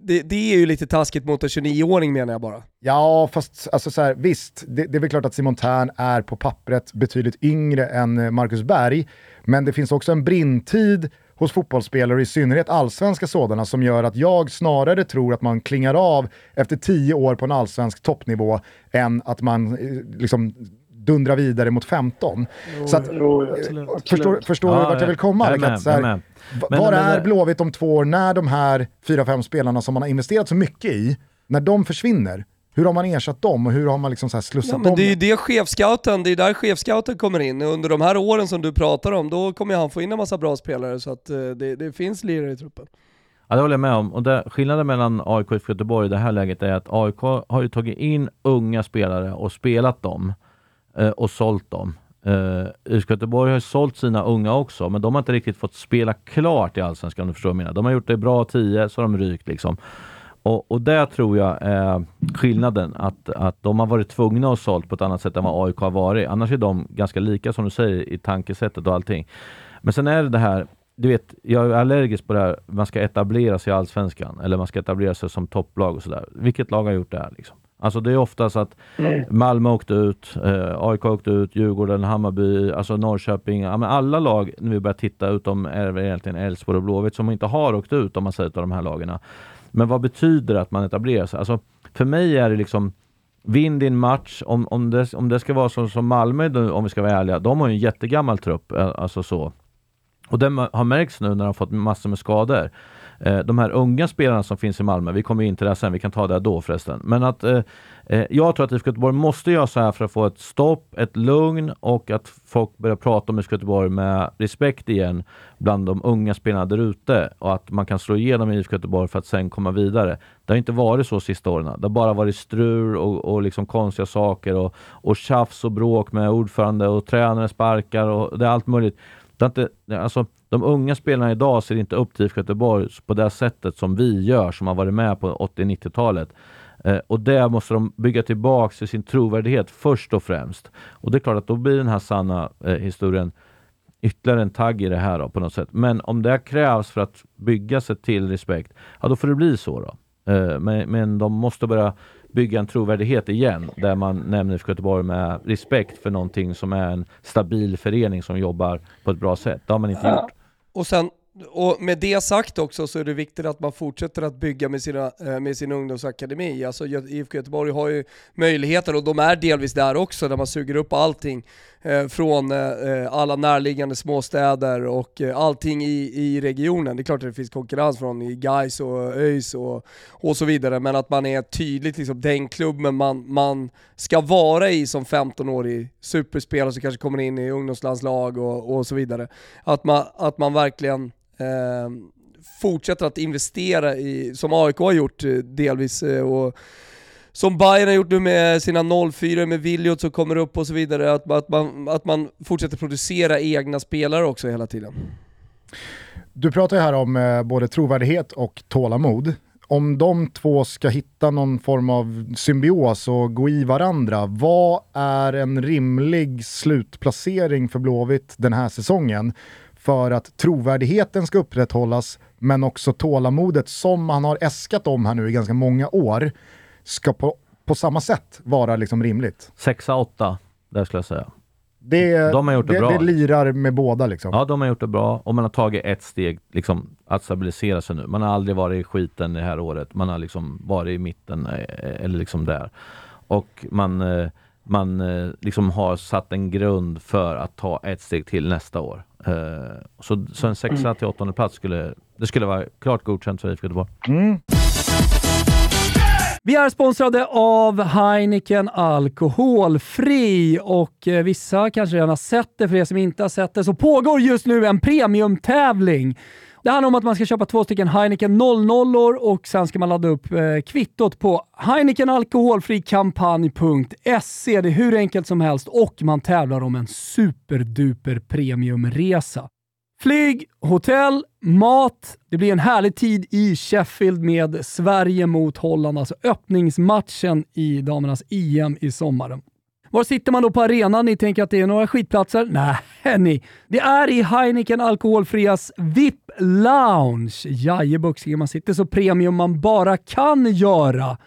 det, det är ju lite taskigt mot en 29-åring menar jag bara. Ja, fast alltså så här, visst, det, det är väl klart att Simon Tern är på pappret betydligt yngre än eh, Marcus Berg, men det finns också en brintid hos fotbollsspelare, i synnerhet allsvenska sådana, som gör att jag snarare tror att man klingar av efter tio år på en allsvensk toppnivå än att man eh, liksom dundrar vidare mot 15. så att, eh, förstår, förstår Ja, du vart jag vill komma? jag är Like, med, att så här, Men- var men- är Blåvitt om två år när de här fyra, fem spelarna som man har investerat så mycket i, när de försvinner? Hur har man ersatt dem och hur har man liksom så här slussat Ja, men dem? det är ju det chefscouten, det är där chefscouten kommer in. Under de här åren som du pratar om, då kommer han få in en massa bra spelare så att eh, det, det finns lirare i truppen. Ja, det håller jag med om. Och det, skillnaden mellan AIK och Göteborg i det här läget är att AIK har ju tagit in unga spelare och spelat dem eh, och sålt dem. Eh, Göteborg har ju sålt sina unga också, men de har inte riktigt fått spela klart i Allsvenskan om du förstår vad jag menar. De har gjort det bra 10, så har de rykt liksom. Och, och där tror jag är skillnaden, att, att de har varit tvungna att sålt på ett annat sätt än vad AIK har varit. Annars är de ganska lika som du säger i tankesättet och allting. Men sen är det det här, du vet, jag är allergisk på det här, man ska etablera sig i Allsvenskan, eller man ska etablera sig som topplag och sådär. Vilket lag har gjort det här liksom? Alltså det är oftast att Malmö åkte ut, eh, AIK åkte ut, Djurgården, Hammarby, alltså Norrköping. Ja, men alla lag, när vi börjar titta, utom är det egentligen Elfsborg och Blåvitt, som inte har åkt ut om man säger av de här lagen. Men vad betyder det att man etablerar sig? Alltså, för mig är det liksom Vinn din match, om, om, det, om det ska vara som, som Malmö nu, om vi ska vara ärliga, de har ju en jättegammal trupp, eh, alltså så. Och det har märkts nu när de har fått massor med skador. Eh, de här unga spelarna som finns i Malmö, vi kommer in till det sen, vi kan ta det då förresten. Men att eh, eh jag tror att IFK Göteborg måste göra så här för att få ett stopp, ett lugn och att folk börjar prata om IFK Göteborg med respekt igen bland de unga spelarna där ute och att man kan slå igenom i IFK Göteborg för att sen komma vidare. Det har inte varit så sista åren. Det har bara varit strul och, och liksom konstiga saker och, och tjafs och bråk med ordförande och tränare sparkar och det är allt möjligt. Det är inte, alltså, de unga spelarna idag ser inte upp till IFK Göteborg på det sättet som vi gör som har varit med på 80-90-talet. Eh, och det måste de bygga tillbaks till sin trovärdighet först och främst. Och det är klart att då blir den här sanna eh, historien ytterligare en tagg i det här då, på något sätt. Men om det krävs för att bygga sig till respekt, ja då får det bli så då. Eh, men, men de måste börja bygga en trovärdighet igen, där man nämner IFK Göteborg med respekt för någonting som är en stabil förening som jobbar på ett bra sätt. Det har man inte gjort. Och sen och med det sagt också så är det viktigt att man fortsätter att bygga med, sina, eh, med sin ungdomsakademi. Alltså IFK Göteborg har ju möjligheter och de är delvis där också där man suger upp allting eh, från eh, alla närliggande småstäder och allting i, i regionen. Det är klart att det finns konkurrens från Gais och ÖIS och, och så vidare men att man är tydligt liksom den klubben man, man ska vara i som 15-årig superspelare som kanske kommer in i ungdomslandslag och, och så vidare. Att man, att man verkligen Ehm, fortsätter att investera i, som AIK har gjort eh, delvis, eh, och som Bayern har gjort nu med sina 04 med Williot som kommer upp och så vidare, att, att, man, att man fortsätter producera egna spelare också hela tiden. Du pratar ju här om eh, både trovärdighet och tålamod. Om de två ska hitta någon form av symbios och gå i varandra, vad är en rimlig slutplacering för Blåvitt den här säsongen? För att trovärdigheten ska upprätthållas, men också tålamodet som man har äskat om här nu i ganska många år, ska på, på samma sätt vara liksom rimligt. Sexa, åtta, där skulle jag säga. Det, De har gjort det det, bra. det lirar med båda liksom. Ja, de har gjort det bra och man har tagit ett steg liksom, att stabilisera sig nu. Man har aldrig varit i skiten det här året. Man har liksom varit i mitten eh, eller liksom där. Och man, eh, man eh, liksom har satt en grund för att ta ett steg till nästa år. Eh, så, så en sexa till åttonde plats skulle, det skulle vara klart godkänt för IFK Göteborg. Mm. Vi är sponsrade av Heineken Alkoholfri och eh, vissa kanske redan har sett det. För er som inte har sett det så pågår just nu en premiumtävling. Det handlar om att man ska köpa två stycken Heineken 00 och sen ska man ladda upp eh, kvittot på heinekenalkoholfrikampanj.se. Det är hur enkelt som helst och man tävlar om en superduper premiumresa. Flyg, hotell, mat. Det blir en härlig tid i Sheffield med Sverige mot Holland, alltså öppningsmatchen i damernas EM i sommaren. Var sitter man då på arenan? Ni tänker att det är några skitplatser? Nej, ni. Det är i Heineken Alkoholfrias VIP Lounge. Jajebuxige, man sitter så premium man bara kan göra.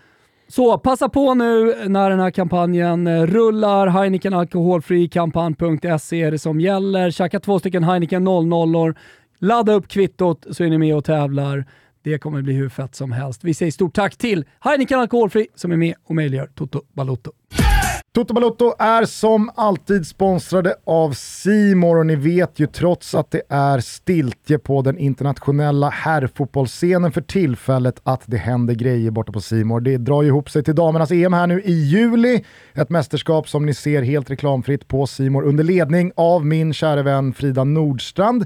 Så passa på nu när den här kampanjen eh, rullar. Heineken Alkoholfri kampanj.se är det som gäller. Tjacka två stycken Heineken 00 Ladda upp kvittot så är ni med och tävlar. Det kommer bli hur fett som helst. Vi säger stort tack till Heineken Alkoholfri som är med och möjliggör Toto Balotto. Toto Balotto är som alltid sponsrade av Simor och ni vet ju trots att det är stiltje på den internationella herrfotbollsscenen för tillfället att det händer grejer borta på Simor. Det drar ju ihop sig till damernas EM här nu i juli. Ett mästerskap som ni ser helt reklamfritt på Simor under ledning av min kära vän Frida Nordstrand.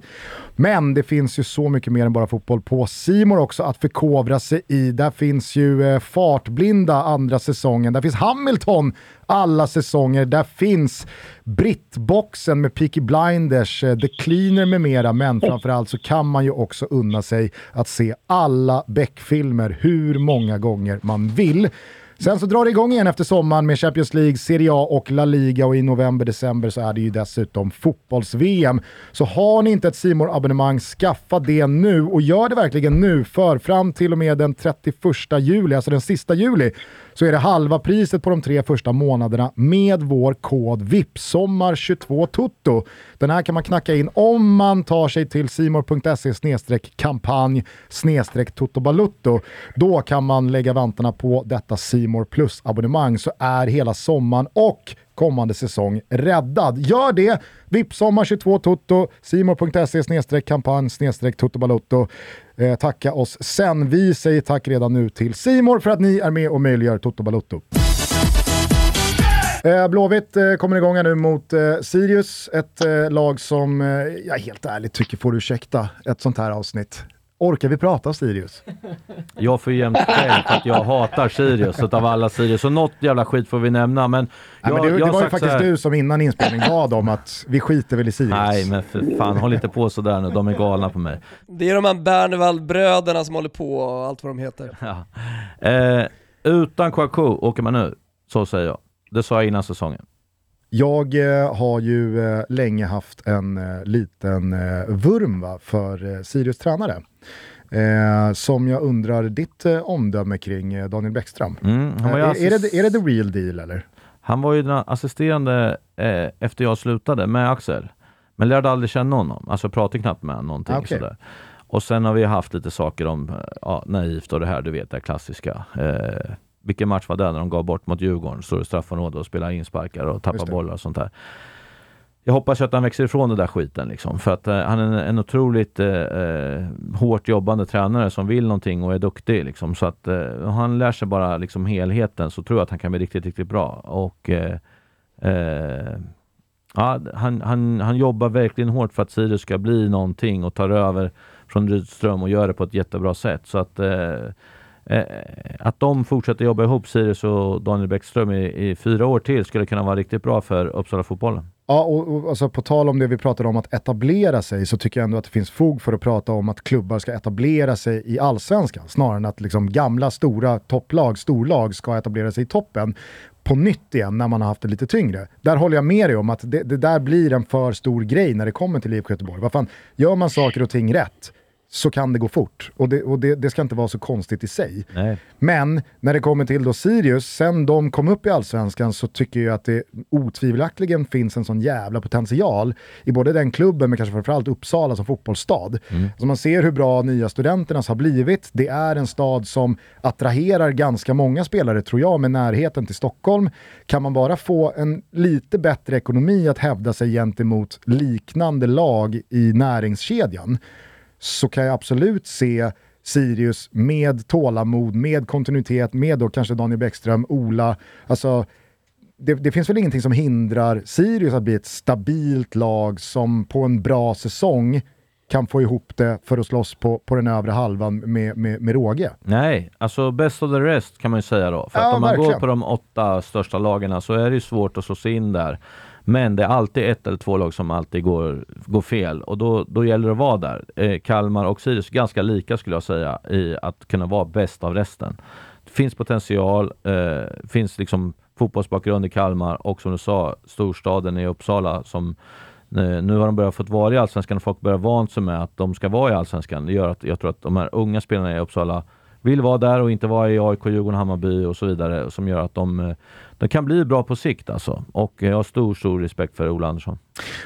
Men det finns ju så mycket mer än bara fotboll på Simor också att förkovra sig i. Där finns ju eh, Fartblinda andra säsongen, där finns Hamilton alla säsonger, där finns Brittboxen med Peaky Blinders, eh, The Cleaner med mera, men framförallt så kan man ju också unna sig att se alla Beck-filmer hur många gånger man vill. Sen så drar det igång igen efter sommaren med Champions League, Serie A och La Liga. Och i november-december så är det ju dessutom fotbolls-VM. Så har ni inte ett simor abonnemang skaffa det nu. Och gör det verkligen nu. För fram till och med den 31 juli, alltså den sista juli, så är det halva priset på de tre första månaderna med vår kod VIPSOMMAR22TUTTO. Den här kan man knacka in om man tar sig till simor.se kampanj tuttobalutto. Då kan man lägga vantarna på detta Simor Plus-abonnemang så är hela sommaren och kommande säsong räddad. Gör det! Vipsommar 22 Toto, simor.se kampanj tuttobalutto. Eh, tacka oss sen. Vi säger tack redan nu till Simor för att ni är med och möjliggör Toto Balutto. Eh, Blåvitt eh, kommer igång här nu mot eh, Sirius, ett lag som jag helt ärligt tycker får ursäkta ett sånt här avsnitt. Orkar vi prata Sirius? Jag får jämt skäll för att jag hatar Sirius av alla Sirius. Så något jävla skit får vi nämna. Men, jag, Nej, men det, jag det var ju faktiskt du som innan inspelning bad om att vi skiter väl i Sirius. Nej men för fan, håll inte på sådär nu. De är galna på mig. Det är de här Bernevall-bröderna som håller på och allt vad de heter. Ja. Eh, utan Kouakou åker man nu, så säger jag. Det sa jag innan säsongen. Jag eh, har ju eh, länge haft en eh, liten vurm va, för Sirius tränare. Som jag undrar ditt omdöme kring Daniel Bäckström. Mm, han, var ju är, är, det, är det the real deal eller? han var ju den assisterande efter jag slutade med Axel. Men lärde aldrig känna honom. Alltså pratade knappt med honom någonting Ah, okej. sådär. Och sen har vi haft lite saker om ja, naivt och det här, du vet det klassiska. Eh, vilken match var det när de gav bort mot Djurgården? Står i straffområdet och spelar insparkar och tappar bollar och sånt där. Jag hoppas att han växer ifrån den där skiten liksom. För att eh, han är en, en otroligt eh, eh, hårt jobbande tränare som vill någonting och är duktig liksom. Så att eh, han lär sig bara liksom helheten så tror jag att han kan bli riktigt, riktigt bra. Och eh, eh, ja, han, han, han jobbar verkligen hårt för att Sirius ska bli någonting och tar över från Rydström och gör det på ett jättebra sätt. Så att eh, att de fortsätter jobba ihop, Sirius och Daniel Bäckström, i, i fyra år till skulle kunna vara riktigt bra för Uppsala-fotbollen. Ja, och, och alltså, på tal om det vi pratade om att etablera sig så tycker jag ändå att det finns fog för att prata om att klubbar ska etablera sig i allsvenskan snarare än att liksom, gamla stora topplag, storlag ska etablera sig i toppen på nytt igen när man har haft det lite tyngre. Där håller jag med dig om att det, det där blir en för stor grej när det kommer till IFK Göteborg. Vad fan, gör man saker och ting rätt så kan det gå fort. Och, det, och det, det, ska inte vara så konstigt i sig. Nej. Men när det kommer till då Sirius, sen de kom upp i Allsvenskan så tycker jag att det otvivelaktigen finns en sån jävla potential i både den klubben, men kanske framförallt Uppsala som fotbollsstad. Mm. Alltså man ser hur bra nya studenternas har blivit. Det är en stad som attraherar ganska många spelare, tror jag, med närheten till Stockholm. Kan man bara få en lite bättre ekonomi att hävda sig gentemot liknande lag i näringskedjan, så kan jag absolut se Sirius med tålamod, med kontinuitet, med då kanske Daniel Bäckström, Ola. Alltså, det, det, finns väl ingenting som hindrar Sirius att bli ett stabilt lag som på en bra säsong kan få ihop det för att slåss på, på den övre halvan med, med, med råge. Nej, alltså best of the rest kan man ju säga då. För ja, att om man verkligen. går på de åtta största lagen så är det ju svårt att slå sig in där. Men det är alltid ett eller två lag som alltid går, går fel och då, då gäller det att vara där. Eh, Kalmar och Sirius ganska lika skulle jag säga i att kunna vara bäst av resten. Det finns potential, eh, finns liksom fotbollsbakgrund i Kalmar och som du sa, storstaden i Uppsala som eh, nu har de börjat få vara i Allsvenskan och folk börjar vant sig med att de ska vara i Allsvenskan. Det gör att jag tror att de här unga spelarna i Uppsala vill vara där och inte vara i AIK, Djurgården, Hammarby och så vidare som gör att de, eh, det kan bli bra på sikt alltså. Och jag har stor, stor respekt för Ola Andersson.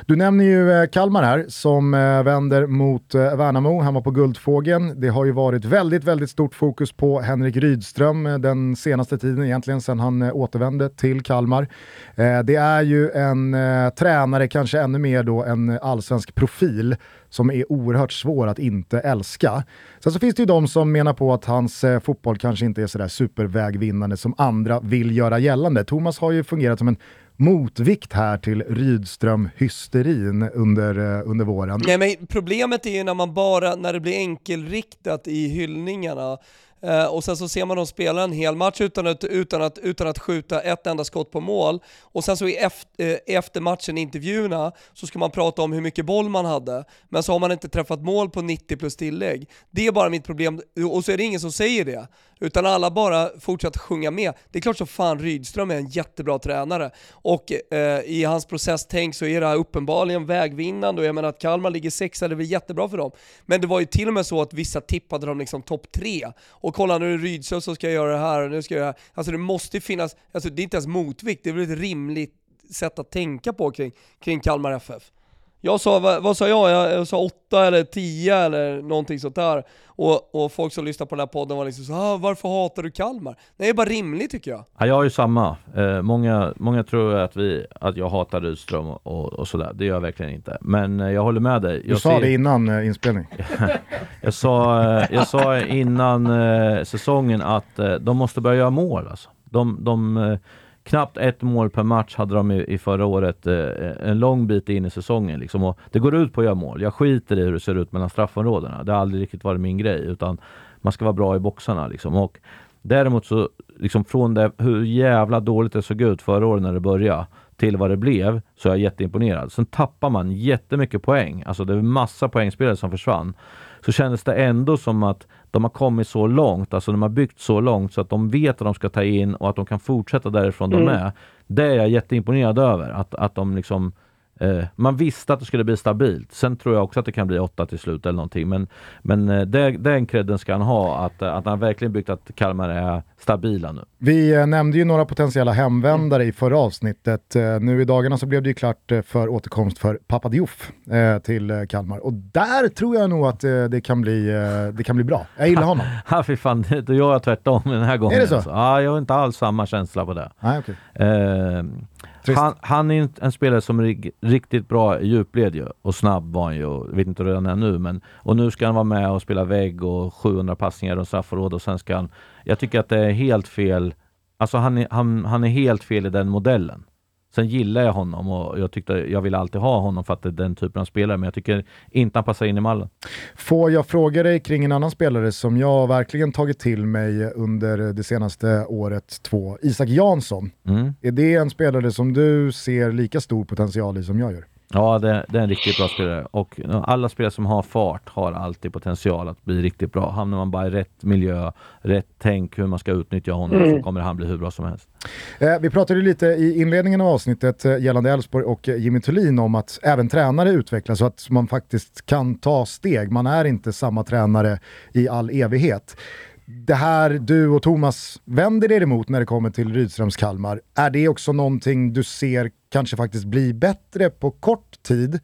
Du nämner ju eh, Kalmar här som eh, vänder mot eh, Värnamo. Han var på Guldfågeln. Det har ju varit väldigt, väldigt stort fokus på Henrik Rydström den senaste tiden egentligen sedan han återvände till Kalmar. Det är ju en tränare, kanske ännu mer då en allsvensk profil som är oerhört svår att inte älska. Sen så finns det ju de som menar på att hans fotboll kanske inte är sådär supervägvinnande som andra vill göra gällande. Thomas har ju fungerat som en motvikt här till Rydström-hysterin under, eh, under våren. Nej, men problemet är ju när man bara, när det blir enkelriktat i hyllningarna Uh, och sen så ser man dem spela en hel match utan att, utan, att, utan att skjuta ett enda skott på mål. Och sen så i efter, uh, efter matchen, intervjuerna, så ska man prata om hur mycket boll man hade. Men så har man inte träffat mål på 90 plus tillägg. Det är bara mitt problem, och så är det ingen som säger det. Utan alla bara fortsätter sjunga med. Det är klart som fan Rydström är en jättebra tränare. Och eh, i hans processtänk så är det här uppenbarligen vägvinnande, och jag menar att Kalmar ligger sexa, det blir jättebra för dem. Men det var ju till och med så att vissa tippade dem liksom topp tre och kolla nu är det Rydström som ska göra det här och nu ska jag göra det här. Alltså det måste finnas, alltså det är inte ens motvikt, det är väl ett rimligt sätt att tänka på kring, kring Kalmar FF. Jag sa, vad, vad sa jag? jag? sa åtta eller tio eller någonting sånt där. Och, och folk som lyssnar på den här podden var liksom så ah, varför hatar du Kalmar? Nej, det är bara rimligt tycker jag. Ja, jag har ju samma. Eh, många, många tror att, vi, att jag hatar Rydström och, och, och sådär. Det gör jag verkligen inte. Men eh, jag håller med dig. Jag du sa ser... det innan eh, inspelning. jag, sa, eh, jag sa innan eh, säsongen att eh, de måste börja göra mål alltså. De, de knappt ett mål per match hade de i, i förra året, eh, eh, en lång bit in i säsongen. Liksom. Och det går ut på att göra mål. Jag skiter i hur det ser ut mellan straffområdena. Det har aldrig riktigt varit min grej, utan man ska vara bra i boxarna. Liksom. Och däremot så, liksom från det, hur jävla dåligt det såg ut förra året när det började, till vad det blev, så är jag jätteimponerad. Sen tappar man jättemycket poäng. Alltså det är massa poängspelare som försvann. Så kändes det ändå som att de har kommit så långt, alltså de har byggt så långt så att de vet att de ska ta in och att de kan fortsätta därifrån mm. de är. Det är jag jätteimponerad över. Att, att de liksom Eh, man visste att det skulle bli stabilt. Sen tror jag också att det kan bli åtta till slut eller någonting. Men, men eh, det, den credden ska han ha, att, att han verkligen byggt att Kalmar är stabila nu. Vi eh, nämnde ju några potentiella hemvändare i förra avsnittet. Eh, nu i dagarna så blev det ju klart eh, för återkomst för Papa Diouf eh, till Kalmar. Och där tror jag nog att det, kan bli, det kan bli bra. Jag gillar honom. Ja, fy fan, då gör jag tvärtom den här gången. Är det så? Alltså. Ja, jag har inte alls samma känsla på det. Nej, okay. Han, han, är en spelare som är riktigt bra i djupled ju. och snabb var han ju. Jag vet inte hur han är nu, men och nu ska han vara med och spela vägg och 700 passningar och straffområde och sen ska han... Jag tycker att det är helt fel. Alltså han är, han, han är helt fel i den modellen. Sen gillar jag honom och jag tyckte jag ville alltid ha honom för att det är den typen av spelare, men jag tycker inte han passar in i mallen. Får jag fråga dig kring en annan spelare som jag verkligen tagit till mig under det senaste året, två. Isak Jansson. Mm. Är det en spelare som du ser lika stor potential i som jag gör? Ja, det, det är en riktigt bra spelare. Och alla spelare som har fart har alltid potential att bli riktigt bra. Hamnar man bara i rätt miljö, rätt tänk hur man ska utnyttja honom Mm. så kommer han bli hur bra som helst. Eh, vi pratade lite i inledningen av avsnittet eh, gällande Elfsborg och eh, Jimmy Thulin om att även tränare utvecklas så att man faktiskt kan ta steg. Man är inte samma tränare i all evighet. Det här du och Thomas vänder er emot när det kommer till Rydströms Kalmar, är det också någonting du ser kanske faktiskt bli bättre på kort tid?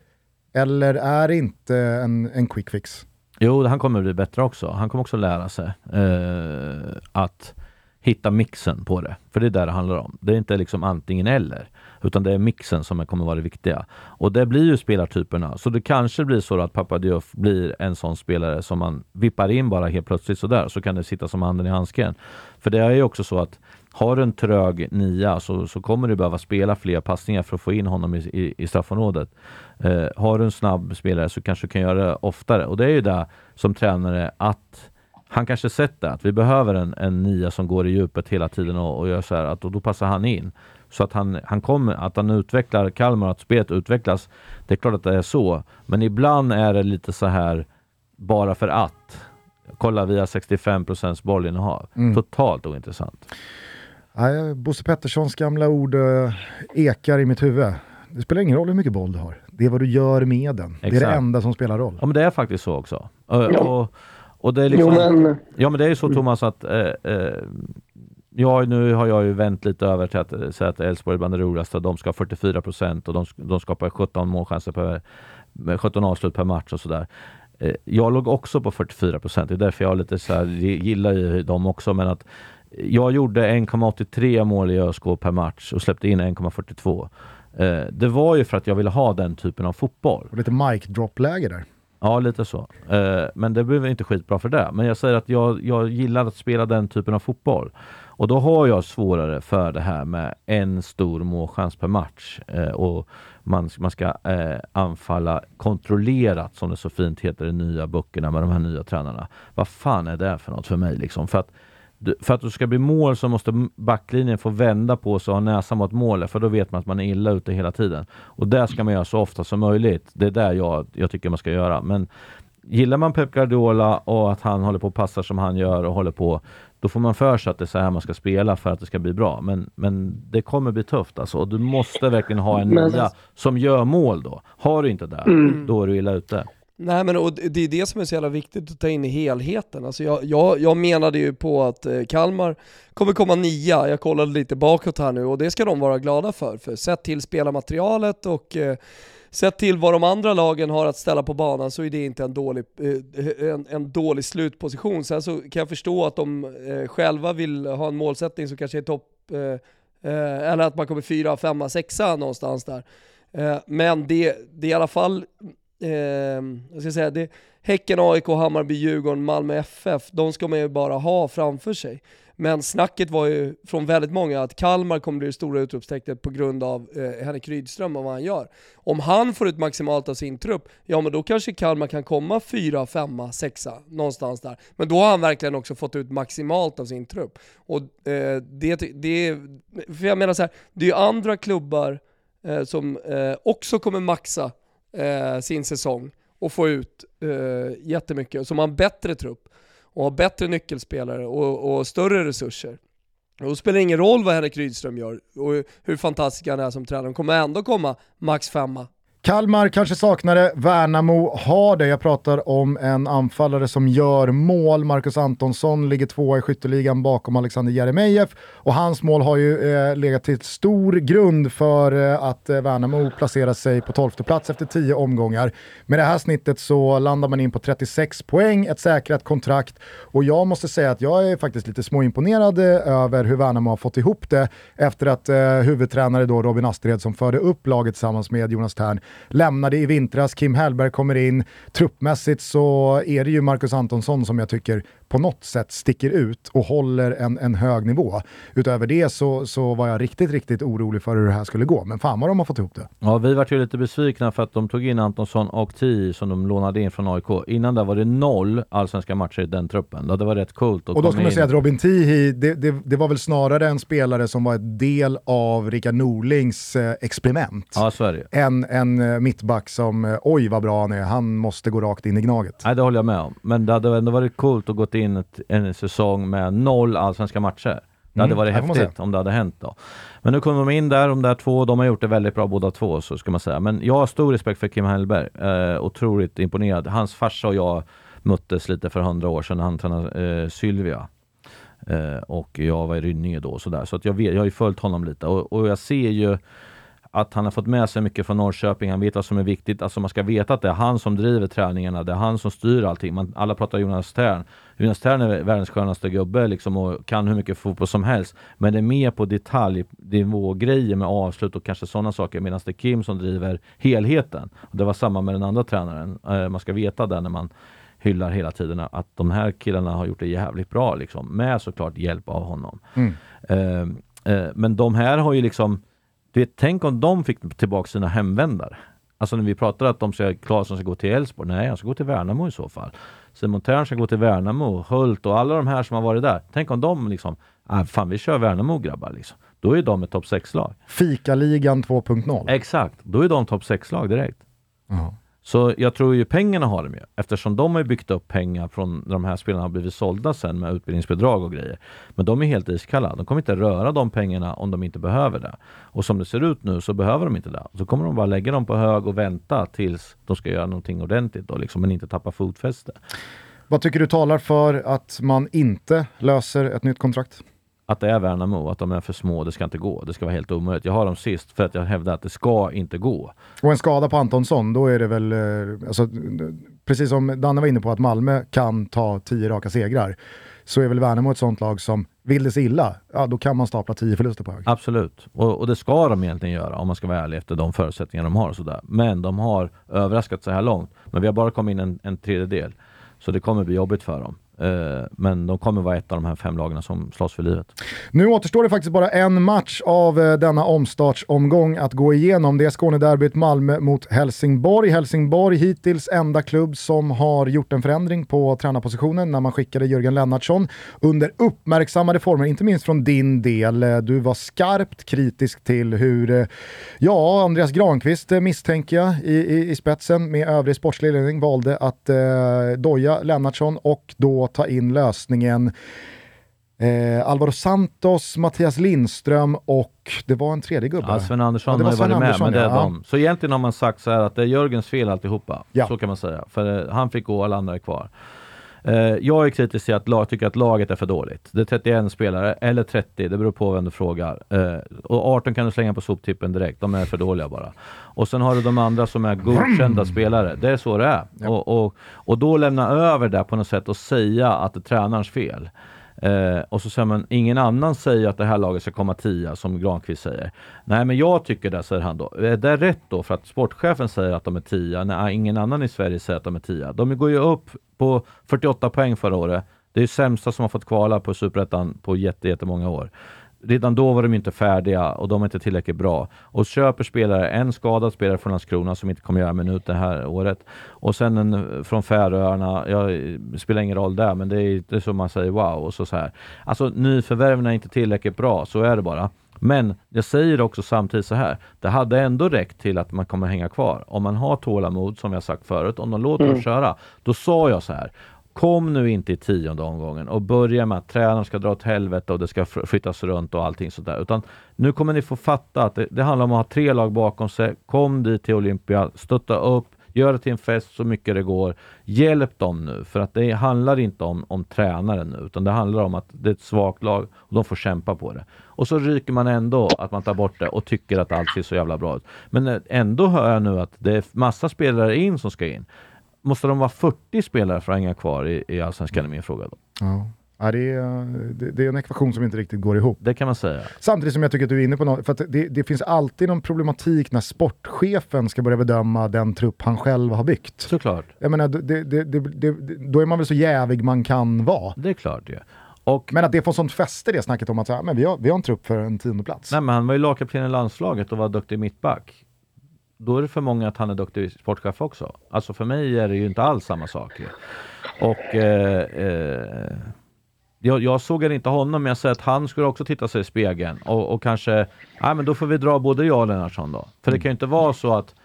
Eller är det inte en, en quick fix? Jo, han kommer bli bättre också. Han kommer också lära sig eh, att hitta mixen på det. För det är där det handlar om. Det är inte liksom antingen eller. Utan det är mixen som kommer vara det viktiga. Och det blir ju spelartyperna. Så det kanske blir så att Papadiouf blir en sån spelare som man vippar in bara helt plötsligt sådär. Så kan det sitta som handen i handsken. För det är ju också så att har du en trög nia så, så kommer du behöva spela fler passningar för att få in honom i, i, i straffområdet. Eh, har du en snabb spelare så kanske du kan göra det oftare. Och det är ju det som tränare att han kanske sett det, att vi behöver en, en nia som går i djupet hela tiden och, och gör så här, att, och då passar han in. Så att han, han kommer, att han utvecklar Kalmar, att spelet utvecklas. Det är klart att det är så, men ibland är det lite så här bara för att. Kolla, vi har 65% bollinnehav. Mm. Totalt ointressant. Nej, Bosse Petterssons gamla ord eh, ekar i mitt huvud. Det spelar ingen roll hur mycket boll du har. Det är vad du gör med den. Det är det Exakt. enda som spelar roll. Ja, men det är faktiskt så också. Och, Ja. och, och det är Jo, liksom... men Ja men det är ju så Thomas att eh, eh, ja, nu har jag ju vänt lite över till att eh, säga att Elfsborg är bland det roligaste. De ska ha 44 procent och de, de skapar 17 målchanser per, med 17 avslut per match och sådär. Eh, jag låg också på 44 procent. Det är därför jag lite så här, gillar ju dem också. Men att jag gjorde 1,83 mål i ÖSK per match och släppte in 1,42. Eh, det var ju för att jag ville ha den typen av fotboll. Och lite mic drop-läge där. Ja, lite så. Eh, men det blev inte skitbra för det. Men jag säger att jag, jag gillar att spela den typen av fotboll. Och då har jag svårare för det här med en stor målchans per match. Eh, och man, man ska eh, anfalla kontrollerat, som det så fint heter i de nya böckerna med de här nya tränarna. Vad fan är det för något för mig liksom? För att för att du ska bli mål så måste backlinjen få vända på sig och ha näsan mot målet för då vet man att man är illa ute hela tiden. Och det ska man göra så ofta som möjligt. Det är där jag, jag tycker man ska göra. Men gillar man Pep Guardiola och att han håller på och passar som han gör och håller på, då får man för sig att det är så här man ska spela för att det ska bli bra. Men, men det kommer bli tufft alltså. Och du måste verkligen ha en nia som gör mål då. Har du inte det, Mm. då är du illa ute. Nej men och det är det som är så jävla viktigt att ta in i helheten. Alltså jag, jag, jag menade ju på att eh, Kalmar kommer komma nia, jag kollade lite bakåt här nu och det ska de vara glada för. För sett till spelarmaterialet och eh, sett till vad de andra lagen har att ställa på banan så är det inte en dålig, eh, eh en, en dålig slutposition. Sen så kan jag förstå att de eh, själva vill ha en målsättning som kanske är topp, eh, eller att man kommer fyra, femma, sexa någonstans där. Men det, det är i alla fall Ehm, jag ska säga, det, Häcken, AIK, Hammarby, Djurgården, Malmö FF, de ska man ju bara ha framför sig. Men snacket var ju från väldigt många att Kalmar kommer bli det stora utropstecknet på grund av eh, Henrik Rydström och vad han gör. Om han får ut maximalt av sin trupp, ja men då kanske Kalmar kan komma fyra, femma, sexa, någonstans där. Men då har han verkligen också fått ut maximalt av sin trupp. Och eh, det, det, för jag menar så här, det är ju andra klubbar eh, som eh, också kommer maxa eh, sin säsong och få ut eh, jättemycket, som har en bättre trupp och har bättre nyckelspelare och, och större resurser. Och då spelar det ingen roll vad Henrik Rydström gör och hur fantastisk han är som tränare, de kommer ändå komma max femma. Kalmar kanske saknar det, Värnamo har det. Jag pratar om en anfallare som gör mål. Marcus Antonsson ligger tvåa i skytteligan bakom Alexander Jeremejeff och hans mål har ju eh, legat till stor grund för eh, att eh, Värnamo placerar sig på 12 plats efter 10 omgångar. Med det här snittet så landar man in på 36 poäng, ett säkrat kontrakt och jag måste säga att jag är faktiskt lite småimponerad eh, över hur Värnamo har fått ihop det efter att eh, huvudtränare då Robin Astred som förde upp laget tillsammans med Jonas Tern lämnade i vintras, Kim Hellberg kommer in. Truppmässigt så är det ju Marcus Antonsson som jag tycker på något sätt sticker ut och håller en, en hög nivå. Utöver det så, så var jag riktigt, riktigt orolig för hur det här skulle gå. Men fan vad de har fått ihop det. Ja, vi vart ju lite besvikna för att de tog in Antonsson och Ti som de lånade in från AIK. Innan där var det noll allsvenska matcher i den truppen. Det var rätt coolt att Och då ska man säga att Robin Tihi, det, det, det var väl snarare en spelare som var ett del av Rickard Norlings eh, experiment. Ja, så är det ju. En, en eh, mittback som, eh, oj vad bra han är, han måste gå rakt in i Gnaget. Nej, det håller jag med om. Men det hade ändå varit coolt att gått in ett, en säsong med noll allsvenska matcher. Det hade Mm, varit häftigt om det hade hänt då. Men nu kommer de in där, de där två, de har gjort det väldigt bra båda två, så ska man säga. Men jag har stor respekt för Kim Hellberg. Eh, otroligt imponerad. Hans farsa och jag möttes lite för hundra år sedan när han tränade eh, Sylvia. Eh, och jag var i Rynninge då och sådär. Så att jag, vet, jag har ju följt honom lite och, och jag ser ju att han har fått med sig mycket från Norrköping. Han vet vad som är viktigt. Alltså man ska veta att det är han som driver träningarna. Det är han som styr allting. Man, alla pratar Jonas Tern. Jonas Tern är världens skönaste gubbe liksom och kan hur mycket fotboll som helst. Men det är mer på detaljnivå-grejer med avslut och kanske sådana saker. Medan det är Kim som driver helheten. Och det var samma med den andra tränaren. Eh, man ska veta det när man hyllar hela tiden att de här killarna har gjort det jävligt bra liksom. Med såklart hjälp av honom. Mm. Eh, eh, men de här har ju liksom du vet, tänk om de fick tillbaka sina hemvändare. Alltså när vi pratar att de ska, Claesson ska gå till Elfsborg. Nej, han ska gå till Värnamo i så fall. Simon Thern ska gå till Värnamo, Hult och alla de här som har varit där. Tänk om de liksom, ah, fan vi kör Värnamo grabbar liksom. Då är de ett topp 6-lag. Fikaligan 2.0. Exakt, då är de topp 6-lag direkt. Ja. Så jag tror ju pengarna har de ju, eftersom de har byggt upp pengar från när de här spelarna har blivit sålda sen med utbildningsbidrag och grejer. Men de är helt iskalla. De kommer inte röra de pengarna om de inte behöver det. Och som det ser ut nu så behöver de inte det. Så kommer de bara lägga dem på hög och vänta tills de ska göra någonting ordentligt då, liksom, men inte tappa fotfäste. Vad tycker du talar för att man inte löser ett nytt kontrakt? Att det är Värnamo, att de är för små, det ska inte gå. Det ska vara helt omöjligt. Jag har dem sist för att jag hävdar att det ska inte gå. Och en skada på Antonsson, då är det väl, eh, alltså, precis som Danne var inne på att Malmö kan ta tio raka segrar, så är väl Värnamo ett sånt lag som, vill det sig illa, ja då kan man stapla tio förluster på hög. Absolut, och, och det ska de egentligen göra om man ska vara ärlig efter de förutsättningar de har. Och sådär. Men de har överraskat så här långt. Men vi har bara kommit in en, en tredjedel. Så det kommer bli jobbigt för dem. Eh, men de kommer vara ett av de här fem lagen som slåss för livet. Nu återstår det faktiskt bara en match av eh, denna omstartsomgång att gå igenom. Det är Skånederbyt Malmö mot Helsingborg. Helsingborg hittills enda klubb som har gjort en förändring på tränarpositionen när man skickade Jörgen Lennartsson under uppmärksammade former, inte minst från din del. Eh, du var skarpt kritisk till hur, ja, Andreas Granqvist misstänker jag i, i, i spetsen med övrig sportslig ledning valde att eh, doja Lennartsson och då ta in lösningen Eh, Alvaro Santos, Mattias Lindström och det var en tredje gubbe. Ja, Sven Andersson Ja, har ju varit med, men det är ja. de. Så egentligen har man sagt så här att det är Jörgens fel alltihopa. Ja. Så kan man säga. För eh, han fick gå, alla andra är kvar. Eh, jag är kritisk till att lag, tycker att laget är för dåligt. Det är 31 spelare, eller 30, det beror på vem du frågar. Eh, och 18 kan du slänga på soptippen direkt, de är för dåliga bara. Och sen har du de andra som är godkända spelare. Det är så det är. Och, och, och då lämna över det på något sätt och säga att det är tränarens fel. Eh, och så säger man, ingen annan säger att det här laget ska komma tia, som Granqvist säger. Nej, men jag tycker det, säger han då. Är det rätt då? För att sportchefen säger att de är tia, Nej, ingen annan i Sverige säger att de är tia. De går ju upp på 48 poäng förra året. Det är ju sämsta som har fått kvala på Superettan på jätte, jättemånga år. Redan då var de inte färdiga och de är inte tillräckligt bra. Och köper spelare, en skadad spelare från Landskrona som inte kommer göra minut det här året. Och sen en från Färöarna, det spelar ingen roll där, men det är, är som man säger wow. Och så, så här. Alltså nyförvärven är inte tillräckligt bra, så är det bara. Men jag säger också samtidigt så här, det hade ändå räckt till att man kommer hänga kvar. Om man har tålamod, som jag sagt förut, om de låter dem köra. Då sa jag så här, Kom nu inte i tionde omgången och börja med att tränaren ska dra åt helvete och det ska flyttas runt och allting sådär. Utan nu kommer ni få fatta att det, det handlar om att ha tre lag bakom sig. Kom dit till Olympia, stötta upp, gör det till en fest så mycket det går. Hjälp dem nu, för att det handlar inte om, om tränaren nu, utan det handlar om att det är ett svagt lag och de får kämpa på det. Och så ryker man ändå att man tar bort det och tycker att allt ser så jävla bra ut. Men eh, ändå hör jag nu att det är massa spelare in som ska in. Måste de vara 40 spelare för att hänga kvar i, i Allsvenskan är min fråga då. Ja. Ja, det, är, det, det är en ekvation som inte riktigt går ihop. Det kan man säga. Samtidigt som jag tycker att du är inne på något, för det, det finns alltid någon problematik när sportchefen ska börja bedöma den trupp han själv har byggt. Såklart. Jag menar, då är man väl så jävig man kan vara. Det är klart ju. Och, Men att det får sånt fäste det snacket om att så här, men vi, har, vi har en trupp för en tionde plats. nej, men han var ju lagkapten i landslaget och var duktig mittback. Då är det för många att han är duktig sportchef också. Alltså för mig är det ju inte alls samma sak. Och eh, eh, jag, jag såg inte honom, men jag säger att han skulle också titta sig i spegeln och, och kanske, nej men då får vi dra både jag och Lennartsson då. För det kan ju inte vara så att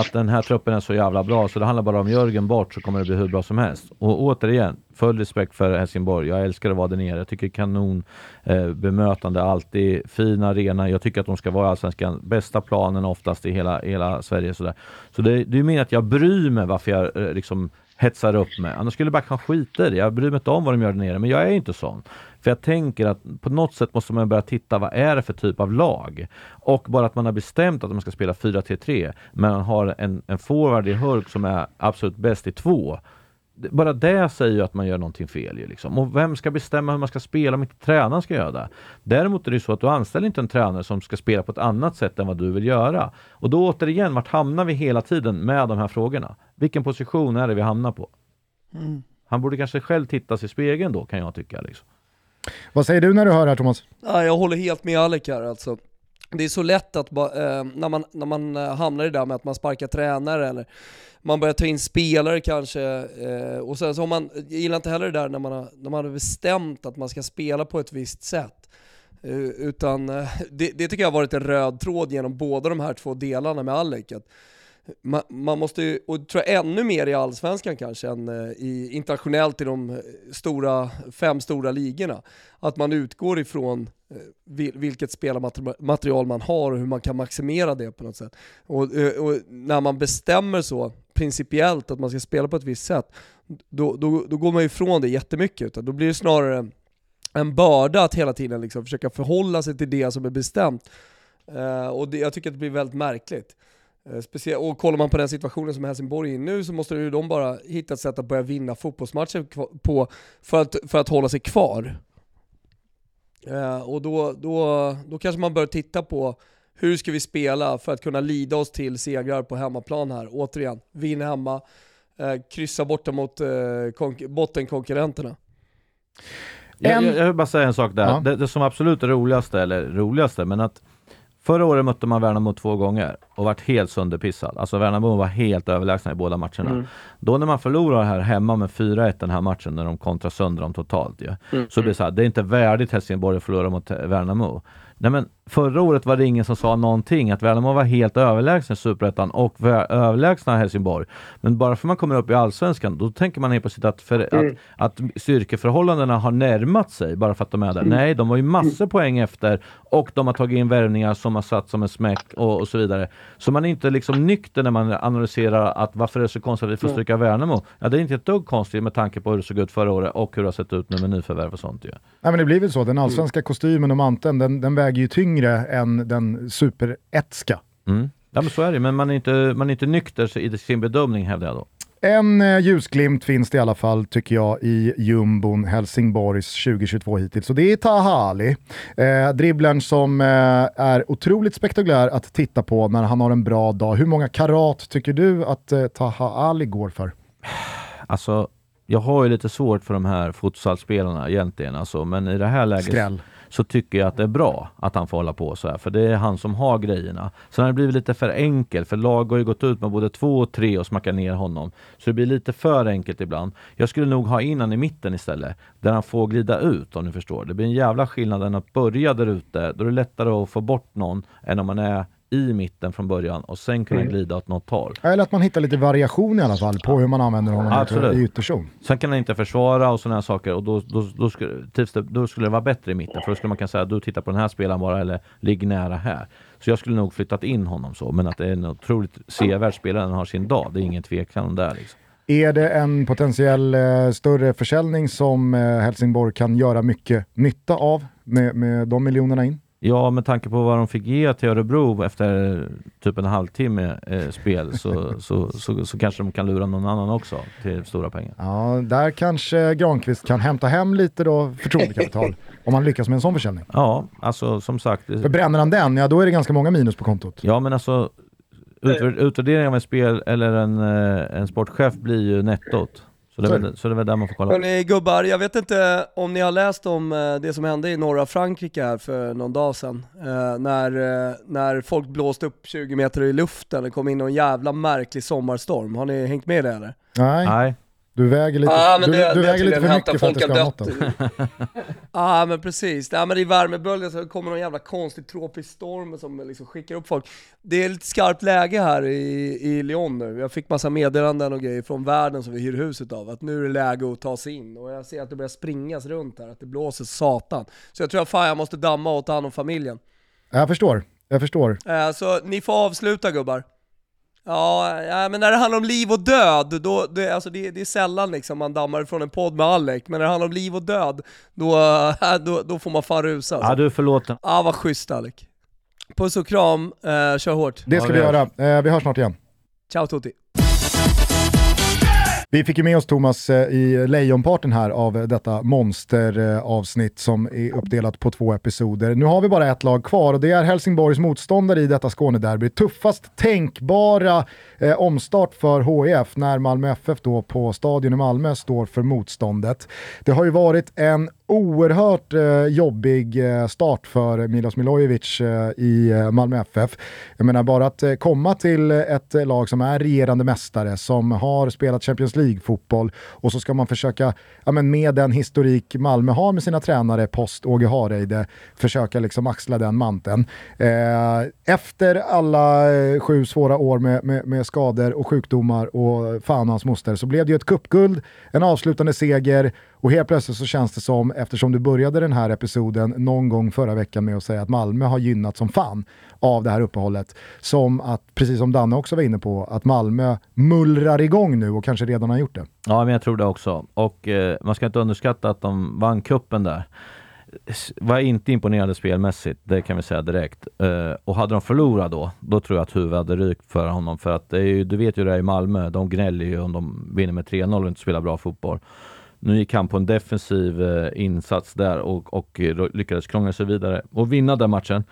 att den här truppen är så jävla bra så det handlar bara om Jörgen bort så kommer det bli hur bra som helst. Och återigen, full respekt för Helsingborg. Jag älskar att vara där nere. Jag tycker kanon eh, bemötande, alltid fin arena. Jag tycker att de ska vara allsvenskan bästa planen oftast i hela, hela Sverige. Sådär. Så det, det är mer att jag bryr mig varför jag eh, liksom hetsar upp mig. Annars skulle Backan skita i det. Jag bryr mig inte om vad de gör där nere, men jag är inte sån. För jag tänker att på något sätt måste man börja titta, vad är det för typ av lag? Och bara att man har bestämt att man ska spela 4-3-3, men man har en, en forward i Hurk som är absolut bäst i två. Bara det säger ju att man gör någonting fel. Ju liksom. Och vem ska bestämma hur man ska spela om inte tränaren ska göra det? Däremot är det ju så att du anställer inte en tränare som ska spela på ett annat sätt än vad du vill göra. Och då återigen, vart hamnar vi hela tiden med de här frågorna? Vilken position är det vi hamnar på? Han borde kanske själv titta sig i spegeln då, kan jag tycka. Liksom. Vad säger du när du hör det här Thomas? Ja, jag håller helt med Alec här alltså. Det är så lätt att ba, eh, när, man, när man eh, hamnar i det där med att man sparkar tränare eller man börjar ta in spelare kanske eh, och sen så har man, jag gillar inte heller det där när man, har, när man har bestämt att man ska spela på ett visst sätt. Eh, utan eh, det, det tycker jag har varit en röd tråd genom båda de här två delarna med Alec. Att man, man måste ju, och tror jag ännu mer i Allsvenskan kanske än eh, i, internationellt i de eh, stora, fem stora ligorna, att man utgår ifrån eh, vilket spelarmaterial man har och hur man kan maximera det på något sätt. Och, och när man bestämmer så principiellt att man ska spela på ett visst sätt, då, då, då går man ju ifrån det jättemycket. Utan då blir det snarare en börda att hela tiden liksom försöka förhålla sig till det som är bestämt. Uh, och det, jag tycker att det blir väldigt märkligt. Eh, Speciellt, och kollar man på den situationen som Helsingborg är i nu så måste ju de bara hitta ett sätt att börja vinna fotbollsmatcher på för att, för att hålla sig kvar. Eh, och då, då, då kanske man bör titta på hur ska vi spela för att kunna lida oss till segrar på hemmaplan här. Återigen, vinn hemma, eh, kryssa borta mot eh, konk- bottenkonkurrenterna. Jag, jag, jag vill bara säga en sak där. Ja. Det, det som absolut är roligaste, eller roligaste, men att förra året mötte man Värnamo två gånger och vart helt sönderpissad. Alltså Värnamo var helt överlägsna i båda matcherna. Då när man förlorar här hemma med 4-1 den här matchen, när de kontrar sönder dem totalt ju, så blir det så här, det är inte värdigt Helsingborg att förlora mot Värnamo. Nej men förra året var det ingen som sa någonting, att Värnamo var helt överlägsna i Superettan och överlägsna Helsingborg. Men bara för man kommer upp i Allsvenskan, då tänker man helt plötsligt att, för, att, att styrkeförhållandena har närmat sig bara för att de är där. Nej, de var ju massor poäng efter och de har tagit in värvningar som har satt som en smäck och, och så vidare. Så man är inte liksom nykter när man analyserar att varför är det så konstigt att vi får stryka Värnamo? Ja, det är inte ett dugg konstigt med tanke på hur det såg ut förra året och hur det har sett ut nu med nyförvärv och sånt ju. Nej, men det blir väl så, den allsvenska kostymen och manteln den, den väger ju tyngre än den superetska. Mm. Ja men så är det, men man är inte, man är inte nykter i sin bedömning hävdar jag då. En eh, ljusglimt finns det i alla fall, tycker jag, i jumbon Helsingborgs 2022 hittills. Och det är Taha Ali. Eh, dribblern som eh, är otroligt spektakulär att titta på när han har en bra dag. Hur många karat tycker du att eh, Taha Ali går för? Alltså, jag har ju lite svårt för de här futsalspelarna egentligen, alltså, men i det här läget Skräll så tycker jag att det är bra att han får hålla på så här, för det är han som har grejerna. Sen har det blivit lite för enkelt, för lag har ju gått ut med både två och tre och smackat ner honom. Så det blir lite för enkelt ibland. Jag skulle nog ha in han i mitten istället, där han får glida ut om ni förstår. Det blir en jävla skillnad än att börja där ute. Då är det lättare att få bort någon än om man är i mitten från början och sen kunna glida åt något håll. Eller att man hittar lite variation i alla fall på hur man använder honom Absolut. i ytterzon. Sen kan han inte försvara och sådana saker och då, då, då, skulle, då skulle det vara bättre i mitten för då skulle man kunna säga du tittar på den här spelaren bara eller ligg nära här. Så jag skulle nog flyttat in honom så men att det är en otroligt sevärd spelare han har sin dag, det är ingen tvekan där. Liksom. Är det en potentiell eh, större försäljning som eh, Helsingborg kan göra mycket nytta av med, med de miljonerna in? Ja, med tanke på vad de fick ge till Örebro efter typ en halvtimme eh, spel så, så, så, så, kanske de kan lura någon annan också till stora pengar. Ja, där kanske Granqvist kan hämta hem lite då förtroendekapital om han lyckas med en sån försäljning. Ja, alltså som sagt. För bränner han den, ja då är det ganska många minus på kontot. Ja, men alltså utvärdering av en spel eller en, eh, en sportchef blir ju nettot. Så det, är väl, så det är väl där man får kolla. Hörrni gubbar, jag vet inte om ni har läst om eh, det som hände i norra Frankrike här för någon dag sedan. Eh, när, eh, när folk blåste upp 20 meter i luften, det kom in någon jävla märklig sommarstorm. Har ni hängt med i det eller? Nej. Nej. Du väger lite, ah, men du, det, du det väger lite för mycket för att det ska ha Ja men precis, ja, men i värmeböljan så kommer någon jävla konstig tropisk storm som liksom skickar upp folk. Det är lite skarpt läge här i, i Lyon nu. Jag fick massa meddelanden och grejer från världen som vi hyr huset av, att nu är det läge att ta sig in. Och jag ser att det börjar springas runt här, att det blåser satan. Så jag tror att fan jag måste damma och ta hand om familjen. Jag förstår, jag förstår. Eh, så ni får avsluta gubbar. Ja, ja, men när det handlar om liv och död, då, det, alltså det, det är sällan liksom man dammar från en podd med Alec, men när det handlar om liv och död, då, då, då får man fan rusa. Alltså. Ja, du är förlåten. Ja, vad schysst Alec. Puss och kram, eh, kör hårt. Det ska Ja, vi vi göra. Eh, vi hörs snart igen. Ciao Tutti. Vi fick ju med oss Thomas eh, i lejonparten här av detta monsteravsnitt som är uppdelat på två episoder. Nu har vi bara ett lag kvar och det är Helsingborgs motståndare i detta Skånederby. Tuffast tänkbara eh, omstart för HIF när Malmö FF då på Stadion i Malmö står för motståndet. Det har ju varit en oerhört eh, jobbig eh, start för Milos Milojevic eh, i eh, Malmö FF. Jag menar bara att eh, komma till ett lag som är regerande mästare, som har spelat Champions League-fotboll och så ska man försöka, ja, men med den historik Malmö har med sina tränare post Åge Hareide, försöka liksom axla den manteln. Eh, efter alla eh, sju svåra år med, med, med skador och sjukdomar och fan och hans moster så blev det ju ett kuppguld, en avslutande seger och helt plötsligt så känns det som, eftersom du började den här episoden någon gång förra veckan med att säga att Malmö har gynnat som fan av det här uppehållet, som att, precis som Danne också var inne på, att Malmö mullrar igång nu och kanske redan har gjort det. Ja, men jag tror det också. Och eh, man ska inte underskatta att de vann kuppen där. Var inte imponerade spelmässigt, det kan vi säga direkt. Uh, och hade de förlorat då, då tror jag att huvudet hade rykt för honom. För att det är ju, du vet ju det här i Malmö, de gnäller ju om de vinner med 3-0 och inte spelar bra fotboll. Nu gick han på en defensiv eh, insats där och, och eh, lyckades krångla sig vidare och vinna den matchen.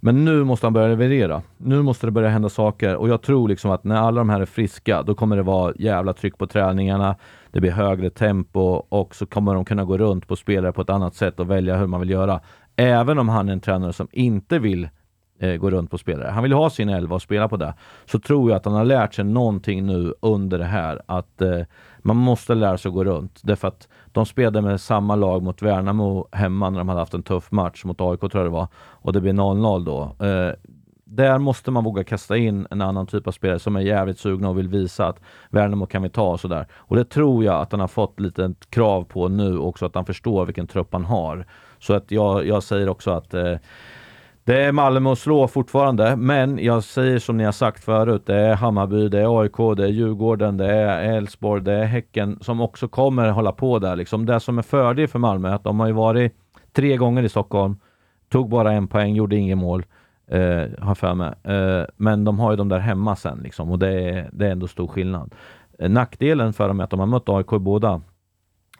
Men nu måste han börja leverera. Nu måste det börja hända saker och jag tror liksom att när alla de här är friska, då kommer det vara jävla tryck på träningarna. Det blir högre tempo och så kommer de kunna gå runt på spelare på ett annat sätt och välja hur man vill göra. Även om han är en tränare som inte vill eh, gå runt på spelare. Han vill ha sin elva och spela på det. Så tror jag att han har lärt sig någonting nu under det här. Att eh, man måste lära sig att gå runt. Därför att de spelade med samma lag mot Värnamo hemma när de hade haft en tuff match mot AIK tror jag det var. Och det blir 0-0 då. Eh, där måste man våga kasta in en annan typ av spelare som är jävligt sugna och vill visa att Värnamo kan vi ta och sådär. Och det tror jag att han har fått lite krav på nu också, att han förstår vilken trupp han har. Så att jag, jag säger också att eh, det är Malmö att slå fortfarande, men jag säger som ni har sagt förut, det är Hammarby, det är AIK, det är Djurgården, det är Elfsborg, det är Häcken som också kommer hålla på där. Liksom. Det som är fördel för Malmö är att de har ju varit tre gånger i Stockholm, tog bara en poäng, gjorde inget mål, eh, har för mig. Eh, men de har ju de där hemma sen liksom, och det är, det är ändå stor skillnad. Eh, nackdelen för dem är att de har mött AIK i båda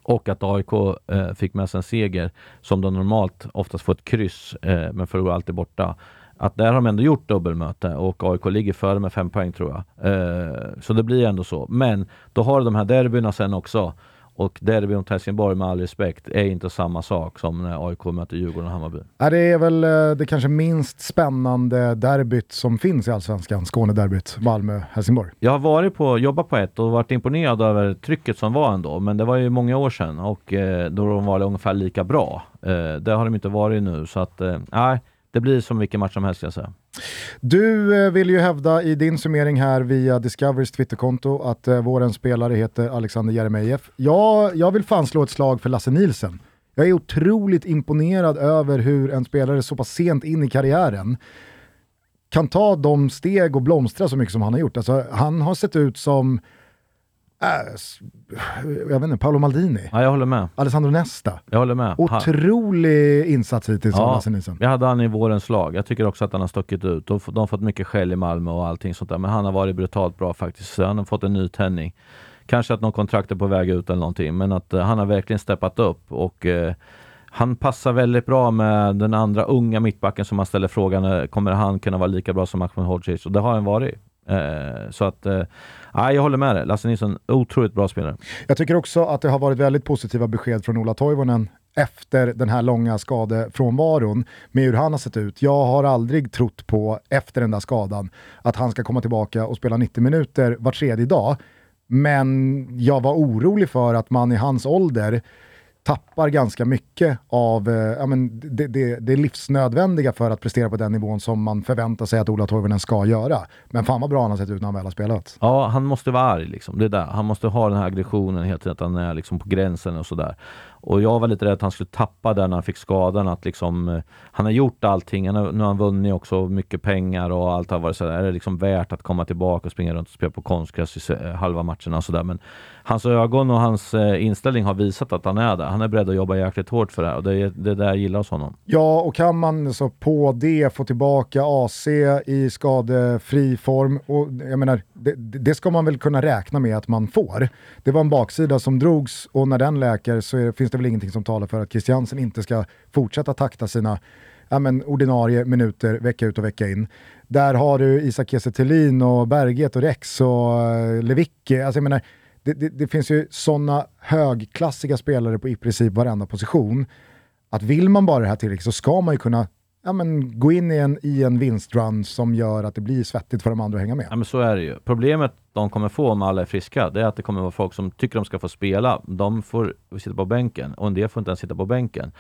och att AIK eh, fick med sig en seger som de normalt oftast får ett kryss eh, men förlorar alltid borta. Att där har de ändå gjort dubbelmöte och AIK ligger före med fem poäng tror jag. Eh, så det blir ändå så. Men då har du de här derbyna sen också. Och derby mot Helsingborg med all respekt är inte samma sak som när AIK möter Djurgården och Hammarby. Ja, det är väl eh, det kanske minst spännande derbyt som finns i Allsvenskan, Skånederbyt, Malmö-Helsingborg. Jag har varit på, jobbat på ett och varit imponerad över trycket som var ändå. Men det var ju många år sedan och eh, då de var ungefär lika bra. Eh, det har de inte varit nu så att nej, det blir som vilken match som helst ska jag säga. Du eh, vill ju hävda i din summering här via Discoverys Twitterkonto att eh, vårens spelare heter Alexander Jeremejeff. Ja, jag vill fan slå ett slag för Lasse Nielsen. Jag är otroligt imponerad över hur en spelare så pass sent in i karriären kan ta de steg och blomstra så mycket som han har gjort. Alltså, han har sett ut som jag vet inte, Paolo Maldini, Ja, jag håller med. Alessandro Nesta. Jag håller med. Otrolig insats hittills av Ja, Lasse Nilsson. jag hade han i vårens lag. Jag tycker också att han har stuckit ut. De, de har fått mycket skäll i Malmö och allting sånt där. Men han har varit brutalt bra faktiskt. Så han har fått en ny tändning. Kanske att någon kontrakt är på väg ut eller någonting. Men att eh, han har verkligen steppat upp. Och eh, han passar väldigt bra med den andra unga mittbacken som man ställer frågan, eh, kommer han kunna vara lika bra som Ahmed Hodzic? Och det har han varit. Eh, så att, eh, jag håller med dig. Lasse Nilsson, otroligt bra spelare. Jag tycker också att det har varit väldigt positiva besked från Ola Toivonen efter den här långa skadefrånvaron med hur han har sett ut. Jag har aldrig trott på, efter den där skadan, att han ska komma tillbaka och spela 90 minuter var tredje dag. Men jag var orolig för att man i hans ålder tappar ganska mycket av eh, ja, men det, det, det livsnödvändiga för att prestera på den nivån som man förväntar sig att Ola Toivonen ska göra. Men fan vad bra han har sett ut när han väl har spelat. Ja, han måste vara arg liksom. Det där. Han måste ha den här aggressionen hela tiden, att han är liksom på gränsen och sådär. Och jag var lite rädd att han skulle tappa den när han fick skadan. Att liksom, eh, han har gjort allting. Han har, nu har han vunnit också mycket pengar och allt har varit sådär. Är det liksom värt att komma tillbaka och springa runt och spela på konstgräs i eh, halva matcherna och sådär. Men hans ögon och hans eh, inställning har visat att han är där. Han är beredd att jobba jäkligt hårt för det här och det är det där jag gillar hos honom. Ja, och kan man så på det få tillbaka AC i skadefri form, och jag menar, det, det ska man väl kunna räkna med att man får. Det var en baksida som drogs och när den läker så är, finns det väl ingenting som talar för att Christiansen inte ska fortsätta takta sina ja, men, ordinarie minuter vecka ut och vecka in. Där har du Isak Kiese Thelin och Berget och Rex och uh, Lewicki. Alltså, jag menar, det, det, det finns ju sådana högklassiga spelare på i princip varenda position att vill man bara det här tillräckligt så ska man ju kunna ja, men, gå in i en, i en vinstrun som gör att det blir svettigt för de andra att hänga med. Ja men så är det ju. Problemet de kommer få om alla är friska, det är att det kommer vara folk som tycker de ska få spela. De får sitta på bänken och en del får inte ens sitta på bänken.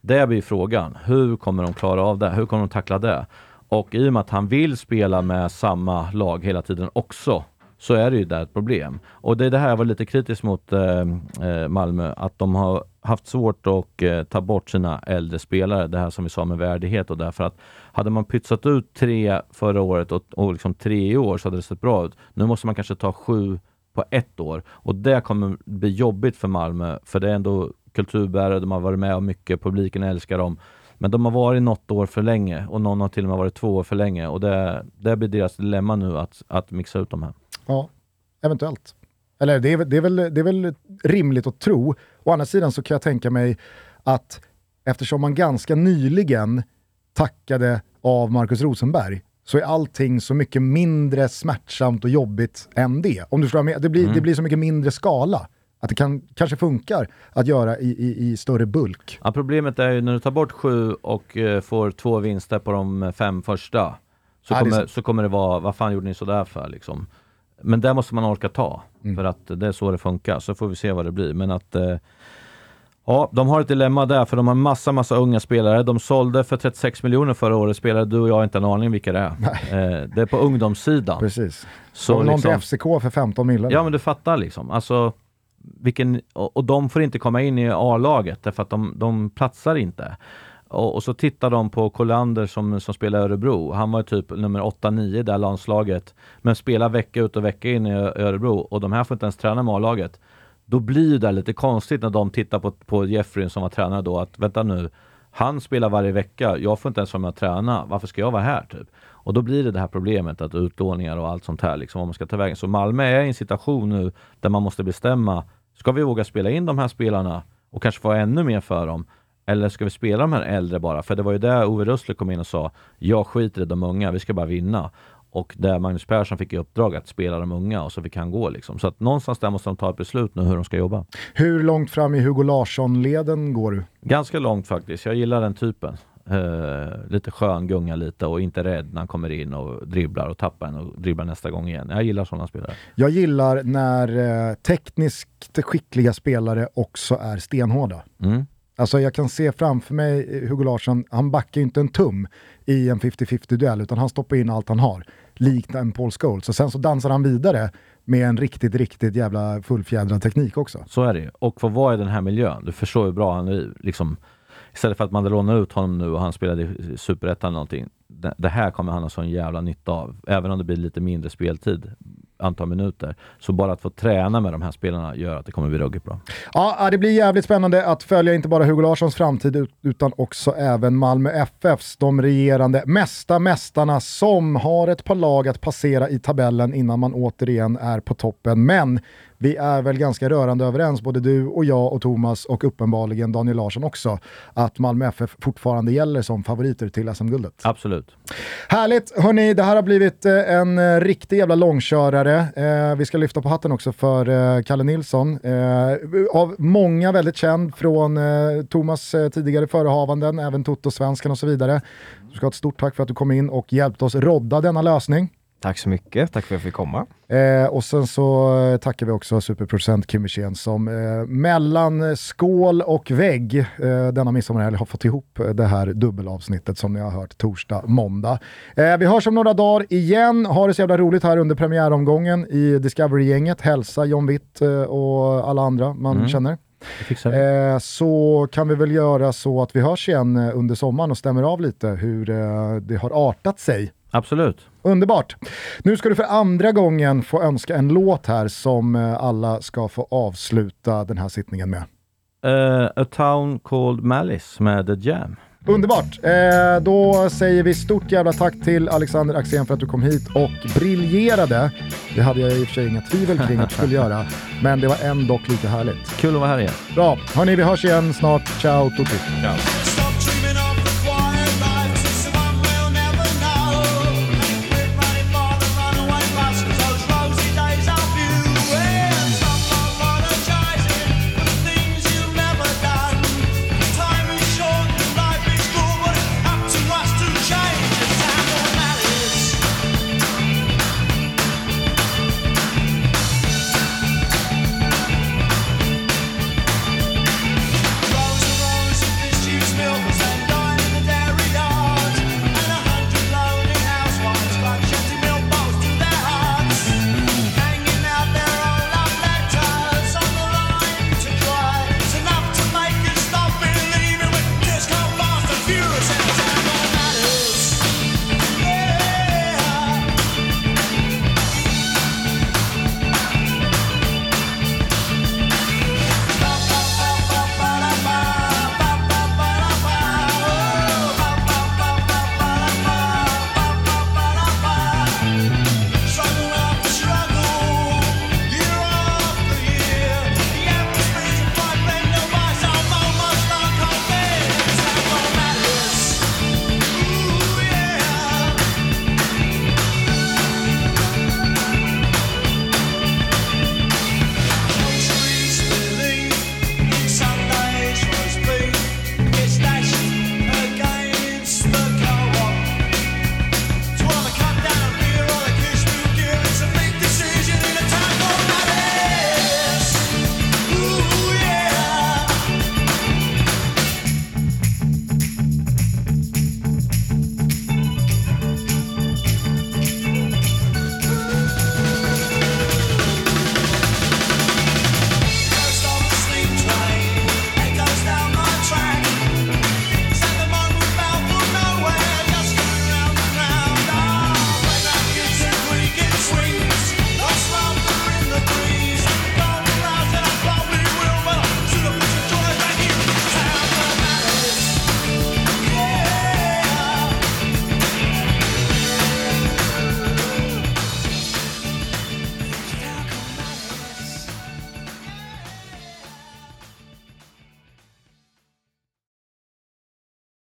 Det blir frågan. Hur kommer de klara av det? Hur kommer de tackla det? Och i och med att han vill spela med samma lag hela tiden också, så är det ju där ett problem. Och det är det här jag var lite kritisk mot eh, eh, Malmö, att de har haft svårt att eh, ta bort sina äldre spelare, det här som vi sa med värdighet och därför att hade man pytsat ut tre förra året och, och liksom tre i år så hade det sett bra ut. Nu måste man kanske ta sju på ett år och det kommer bli jobbigt för Malmö, för det är ändå kulturbärare, de har varit med om mycket, publiken älskar dem. Men de har varit något år för länge och någon har till och med varit två år för länge och det, det blir deras dilemma nu att, att mixa ut de här. Ja, eventuellt. Eller det är, det, är väl, det är väl rimligt att tro. Å andra sidan så kan jag tänka mig att eftersom man ganska nyligen tackade av Markus Rosenberg så är allting så mycket mindre smärtsamt och jobbigt än det. Om du förstår det blir, det blir så mycket mindre skala. Att det kan, kanske funkar att göra i, i, i större bulk. Ja, problemet är ju när du tar bort sju och eh, får två vinster på de fem första, så, Ja, kommer, så kommer det vara, vad fan gjorde ni sådär för liksom? Men det måste man orka ta, Mm. för att det är så det funkar, så får vi se vad det blir. Men att eh, Ja, de har ett dilemma där, för de har massa, massa unga spelare. De sålde för 36 miljoner förra året, spelare du och jag har inte en aning vilka det är. Eh, det är på ungdomssidan. Precis. Så någon liksom- till FCK för 15 miljoner. Ja men du fattar liksom. Alltså, vilken, och, och de får inte komma in i A-laget därför att de, de platsar inte. Och, och så tittar de på Kolander som, som spelar i Örebro. Han var typ nummer 8-9 i det här landslaget. Men spelar vecka ut och vecka in i Örebro och de här får inte ens träna med A-laget. Då blir det lite konstigt när de tittar på, på Jeffrey som var tränare då att vänta nu, han spelar varje vecka, jag får inte ens vara med och träna, varför ska jag vara här? Typ? Och då blir det det här problemet att utlåningar och allt sånt här, liksom, vad man ska ta vägen. Så Malmö är i en situation nu där man måste bestämma, ska vi våga spela in de här spelarna och kanske få ännu mer för dem? Eller ska vi spela de här äldre bara? För det var ju där Ove Rössler kom in och sa, jag skiter i de unga, vi ska bara vinna. Och där Magnus Persson fick i uppdrag att spela de unga och så fick han gå liksom. Så att någonstans där måste de ta ett beslut nu hur de ska jobba. Hur långt fram i Hugo Larsson-leden går du? Ganska långt faktiskt. Jag gillar den typen. Eh, lite skön, gunga lite och inte rädd när han kommer in och dribblar och tappar en och dribblar nästa gång igen. Jag gillar sådana spelare. Jag gillar när eh, tekniskt skickliga spelare också är stenhårda. Mm. Alltså jag kan se framför mig eh, Hugo Larsson, han backar ju inte en tum i en 50-50 duell utan han stoppar in allt han har. Likt en Paul Scholes. Och sen så dansar han vidare med en riktigt, riktigt jävla fullfjädrad teknik också. Så är det ju. Och för vad är den här miljön? Du förstår hur bra han är. Liksom, istället för att man lånar ut honom nu och han spelade i Superettan eller någonting. Det, det här kommer han ha sån jävla nytta av. Även om det blir lite mindre speltid antal minuter. Så bara att få träna med de här spelarna gör att det kommer bli ruggigt bra. Ja, det blir jävligt spännande att följa inte bara Hugo Larssons framtid utan också även Malmö FFs, de regerande mesta mästarna som har ett par lag att passera i tabellen innan man återigen är på toppen. Men vi är väl ganska rörande överens, både du och jag och Thomas och uppenbarligen Daniel Larsson också, att Malmö FF fortfarande gäller som favoriter till SM-guldet. Absolut. Härligt! Hörni, det här har blivit eh, en eh, riktig jävla långkörare. Eh, vi ska lyfta på hatten också för eh, Kalle Nilsson. Eh, av många väldigt känd från Thomas tidigare förehavanden, även Toto-svenskan och så vidare. Du ska ha ett stort tack för att du kom in och hjälpte oss rodda denna lösning. Tack så mycket, tack för att jag fick komma. Eh, och sen så eh, tackar vi också superproducent Kim Wirsén som eh, mellan skål och vägg eh, denna midsommarhelg har fått ihop det här dubbelavsnittet som ni har hört torsdag, måndag. Eh, vi hörs om några dagar igen. Ha det så jävla roligt här under premiäromgången i Discovery-gänget. Hälsa John Witt eh, och alla andra man mm. känner. Eh, så kan vi väl göra så att vi hörs igen eh, under sommaren och stämmer av lite hur eh, det har artat sig Absolut. Underbart. Nu ska du för andra gången få önska en låt här som eh, alla ska få avsluta den här sittningen med. Uh, a Town Called Malice med The Jam. Underbart! Eh, då säger vi stort jävla tack till Alexander Axén för att du kom hit och briljerade. Det hade jag i och för sig inga tvivel kring att du skulle göra, men det var ändå lite härligt. Kul att vara här igen. Bra! Hörni, vi hörs igen snart. Ciao tutti! Ciao.